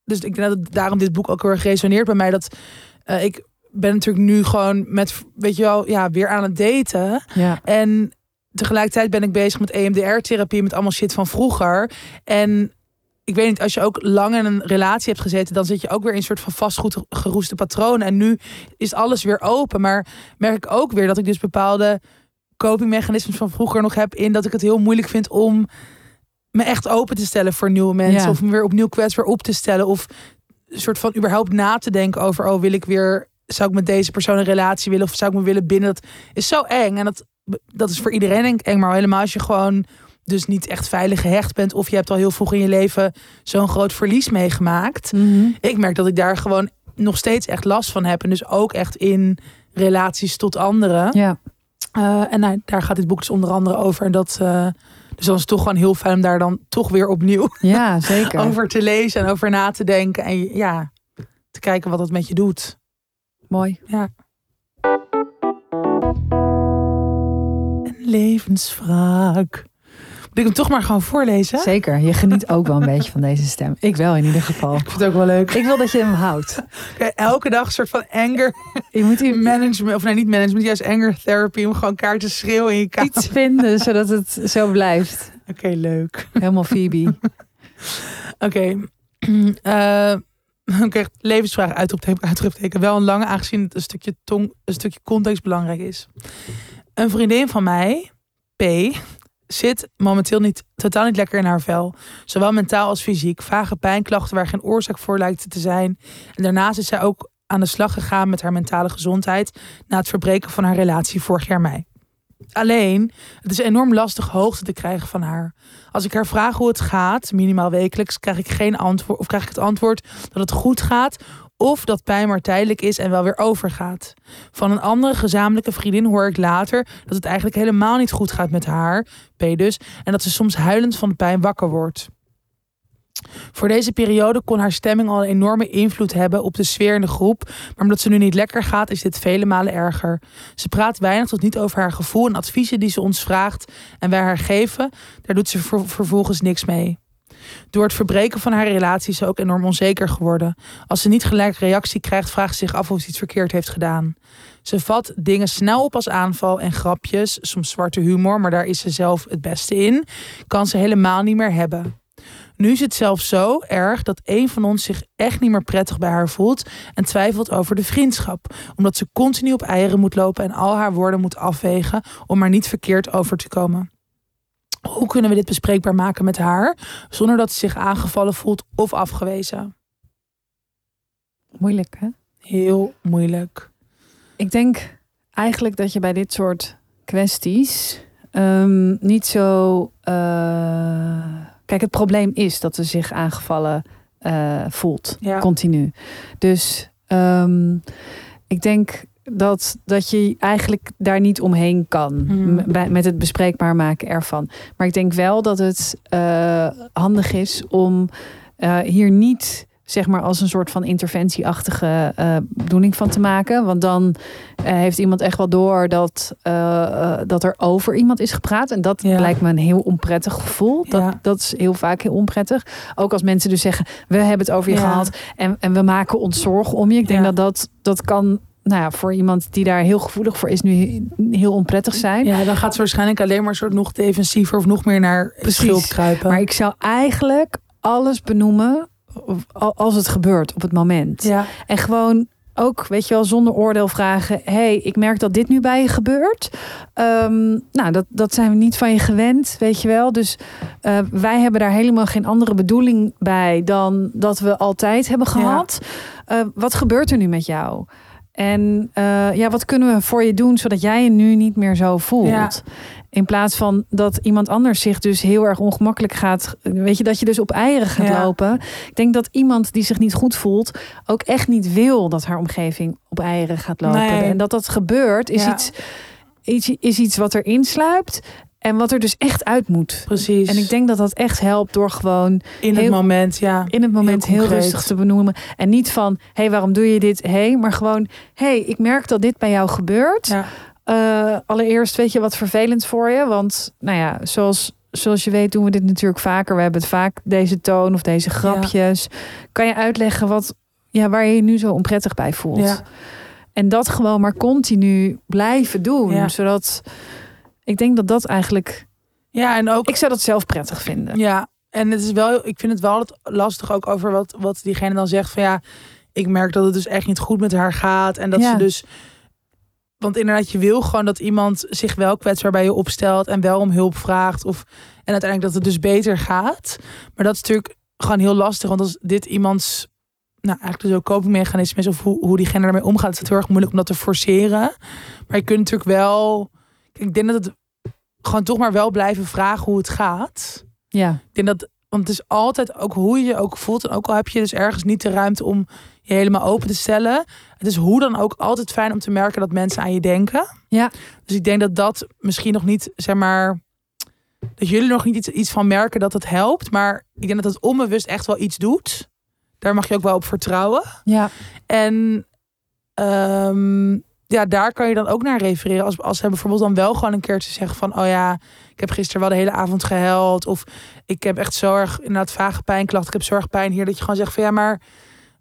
Dus ik denk dat daarom dit boek ook heel erg resoneert bij mij. Dat eh, ik ben natuurlijk nu gewoon met, weet je wel, ja, weer aan het daten. Ja. En tegelijkertijd ben ik bezig met EMDR-therapie, met allemaal shit van vroeger. En ik weet niet, als je ook lang in een relatie hebt gezeten, dan zit je ook weer in een soort van vastgoed geroeste patronen. En nu is alles weer open. Maar merk ik ook weer dat ik dus bepaalde copingmechanismes van vroeger nog heb in dat ik het heel moeilijk vind om me echt open te stellen voor nieuwe mensen. Ja. Of me weer opnieuw kwetsbaar op te stellen. Of een soort van überhaupt na te denken over, oh, wil ik weer, zou ik met deze persoon een relatie willen? Of zou ik me willen binden? Dat is zo eng. En dat, dat is voor iedereen denk ik eng. Maar helemaal als je gewoon dus niet echt veilig gehecht bent. Of je hebt al heel vroeg in je leven zo'n groot verlies meegemaakt. Mhm. Ik merk dat ik daar gewoon nog steeds echt last van heb. En dus ook echt in relaties tot anderen. ja. Eh, en nou, daar gaat dit boek dus onder andere over. En dat, eh, dus dan is het toch gewoon heel fijn om daar dan toch weer opnieuw ja, zeker. over te lezen en over na te denken. En ja, te kijken wat dat met je doet. Mooi. Een levenswraak. Moet ik hem toch maar gewoon voorlezen? Zeker, je geniet ook wel een beetje van deze stem. Ik wel in ieder geval. Ik vind het ook wel leuk. Ik wil dat je hem houdt. Elke dag een soort van anger Je moet hier management, of nee, niet management, juist anger therapy, om gewoon kaartjes schreeuwen in je kamer. iets vinden zodat het zo blijft. Oké, leuk. Helemaal Phoebe. Oké. Eh, Oké, levensvraag uitroepteken, uitroepteken. Wel een lange, aangezien het een stukje, tong, een stukje context belangrijk is. Een vriendin van mij, P, zit momenteel niet, totaal niet lekker in haar vel. Zowel mentaal als fysiek. Vage pijnklachten waar geen oorzaak voor lijkt te zijn. En daarnaast is zij ook aan de slag gegaan met haar mentale gezondheid... na het verbreken van haar relatie vorig jaar mei. Alleen, het is enorm lastig hoogte te krijgen van haar. Als ik haar vraag hoe het gaat, minimaal wekelijks, krijg ik geen antwoord of krijg ik het antwoord dat het goed gaat of dat pijn maar tijdelijk is en wel weer overgaat. Van een andere gezamenlijke vriendin hoor ik later dat het eigenlijk helemaal niet goed gaat met haar, P dus, en dat ze soms huilend van de pijn wakker wordt. Voor deze periode kon haar stemming al een enorme invloed hebben op de sfeer in de groep, maar omdat ze nu niet lekker gaat, is dit vele malen erger. Ze praat weinig tot niet over haar gevoel en adviezen die ze ons vraagt en wij haar geven, daar doet ze ver- vervolgens niks mee. Door het verbreken van haar relatie is ze ook enorm onzeker geworden. Als ze niet gelijk reactie krijgt, vraagt ze zich af of ze iets verkeerd heeft gedaan. Ze vat dingen snel op als aanval en grapjes, soms zwarte humor, maar daar is ze zelf het beste in, kan ze helemaal niet meer hebben. Nu is het zelfs zo erg dat een van ons zich echt niet meer prettig bij haar voelt en twijfelt over de vriendschap, omdat ze continu op eieren moet lopen en al haar woorden moet afwegen om maar niet verkeerd over te komen. Hoe kunnen we dit bespreekbaar maken met haar zonder dat ze zich aangevallen voelt of afgewezen? Moeilijk, hè? Heel moeilijk. Ik denk eigenlijk dat je bij dit soort kwesties ehm, niet zo. eh, Kijk, het probleem is dat ze zich aangevallen eh, voelt, Ja. continu. Dus ehm, ik denk dat, dat je eigenlijk daar niet omheen kan Mhm. met het bespreekbaar maken ervan. Maar ik denk wel dat het eh, handig is om eh, hier niet zeg maar als een soort van interventieachtige eh bedoeling van te maken. Want dan eh, heeft iemand echt wel door dat, eh, dat er over iemand is gepraat. En dat Ja. lijkt me een heel onprettig gevoel. Dat, Ja. dat is heel vaak heel onprettig. Ook als mensen dus zeggen, we hebben het over je Ja. gehad. En, en we maken ons zorgen om je. Ik denk dat dat, dat kan... Nou ja, voor iemand die daar heel gevoelig voor is, nu heel onprettig zijn. Ja, dan gaat ze waarschijnlijk alleen maar een soort nog defensiever of nog meer naar Precies. schuld kruipen. Maar ik zou eigenlijk alles benoemen als het gebeurt op het moment. ja, En gewoon ook, weet je wel, zonder oordeel vragen. hey, ik merk dat dit nu bij je gebeurt. Ehm, nou, dat, dat zijn we niet van je gewend, weet je wel. Dus eh, wij hebben daar helemaal geen andere bedoeling bij dan dat we altijd hebben gehad. Eh, wat gebeurt er nu met jou? En eh, ja, wat kunnen we voor je doen zodat jij je nu niet meer zo voelt? Ja. In plaats van dat iemand anders zich dus heel erg ongemakkelijk gaat. Weet je, dat je dus op eieren gaat Ja. lopen. Ik denk dat iemand die zich niet goed voelt, ook echt niet wil dat haar omgeving op eieren gaat lopen. Nee. En dat dat gebeurt, is, Ja. iets, iets, is iets wat erin sluipt. En wat er dus echt uit moet. precies. En ik denk dat dat echt helpt door gewoon in het moment, ja. in het moment Heel rustig te benoemen. En niet van, hé, hey, waarom doe je dit? Hé, hey, maar gewoon, hé, hey, ik merk dat dit bij jou gebeurt. Ja. Eh, allereerst weet je wat vervelend voor je. Want, nou ja, zoals, zoals je weet doen we dit natuurlijk vaker. We hebben het vaak deze toon of deze grapjes. Kan je uitleggen wat, ja, waar je je nu zo onprettig bij voelt? Ja. En dat gewoon maar continu blijven doen. Ja. Zodat, ik denk dat dat eigenlijk, ja, en ook ik zou dat zelf prettig vinden. Ja, en het is wel, ik vind het wel lastig ook over wat, wat diegene dan zegt van ja, ik merk dat het dus echt niet goed met haar gaat. En dat Ja. ze dus, want inderdaad, je wil gewoon dat iemand zich wel kwetsbaar bij je opstelt en wel om hulp vraagt. Of, en uiteindelijk dat het dus beter gaat. Maar dat is natuurlijk gewoon heel lastig, want als dit iemands, nou eigenlijk dus ook copingmechanisme is of hoe, hoe diegene ermee omgaat, is het heel erg moeilijk om dat te forceren. Maar je kunt natuurlijk wel, ik denk dat het gewoon toch maar wel blijven vragen hoe het gaat. Ja. Ik denk dat, want het is altijd ook hoe je je ook voelt. En ook al heb je dus ergens niet de ruimte om je helemaal open te stellen. Het is hoe dan ook altijd fijn om te merken dat mensen aan je denken. Ja. Dus ik denk dat dat misschien nog niet, zeg maar, dat jullie nog niet iets, iets van merken dat het helpt. Maar ik denk dat het onbewust echt wel iets doet. Daar mag je ook wel op vertrouwen. Ja. En ehm, ja, daar kan je dan ook naar refereren. Als, als ze bijvoorbeeld dan wel gewoon een keertje zeggen van... oh ja, ik heb gisteren wel de hele avond gehuild. Of ik heb echt zorg, inderdaad vage pijnklacht. Ik heb zorgpijn hier. Dat je gewoon zegt van ja, maar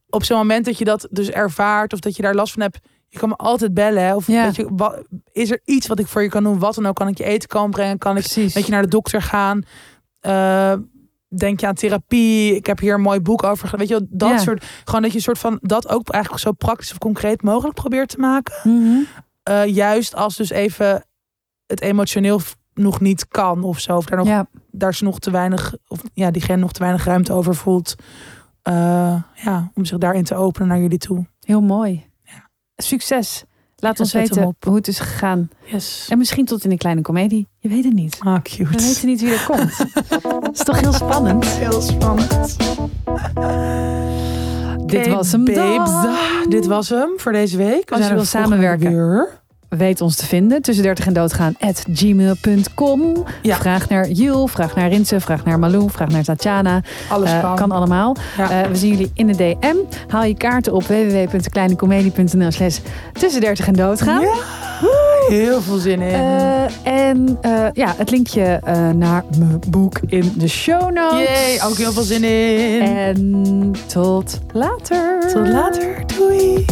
op zo'n moment dat je dat dus ervaart... of dat je daar last van hebt... je kan me altijd bellen. Hè? Of Ja. weet je, wat, is er iets wat ik voor je kan doen? Wat dan ook? Kan ik je eten komen brengen? Kan ik Precies. met je naar de dokter gaan? Eh, denk je aan therapie? Ik heb hier een mooi boek over. Weet je, wel, dat Ja. soort... Gewoon dat je soort van dat ook eigenlijk zo praktisch of concreet mogelijk probeert te maken. Mhm. Eh, juist als dus even het emotioneel nog niet kan of zo. Of daar, nog, Ja, daar is nog te weinig, of ja, diegene nog te weinig ruimte over voelt. Eh, ja, om zich daarin te openen naar jullie toe. heel mooi. Succes. Laat ons weten op. hoe het is gegaan. Yes. En misschien tot in een kleine komedie. Je weet het niet. Ah, We cute. weten niet wie er komt. Dat is toch heel spannend. Heel spannend. Dit was hem babes. dan. Dit was hem voor deze week. We Als je wil er samenwerken. weer. Weet ons te vinden. Tussen 30 en doodgaan. At gmail.com. Ja. Vraag naar Jul. Vraag naar Rinse. Vraag naar Malou. Vraag naar Tatjana. Alles Eh, kan. kan allemaal. Ja. Eh, we zien jullie in de DM. Haal je kaarten op www.kleinecomedie.nl slash tussen 30 en doodgaan. Ja. Heel veel zin in. Eh, en ja, het linkje naar mijn boek in de show notes. Yay, ook heel veel zin in. En tot later. Tot later. Doei.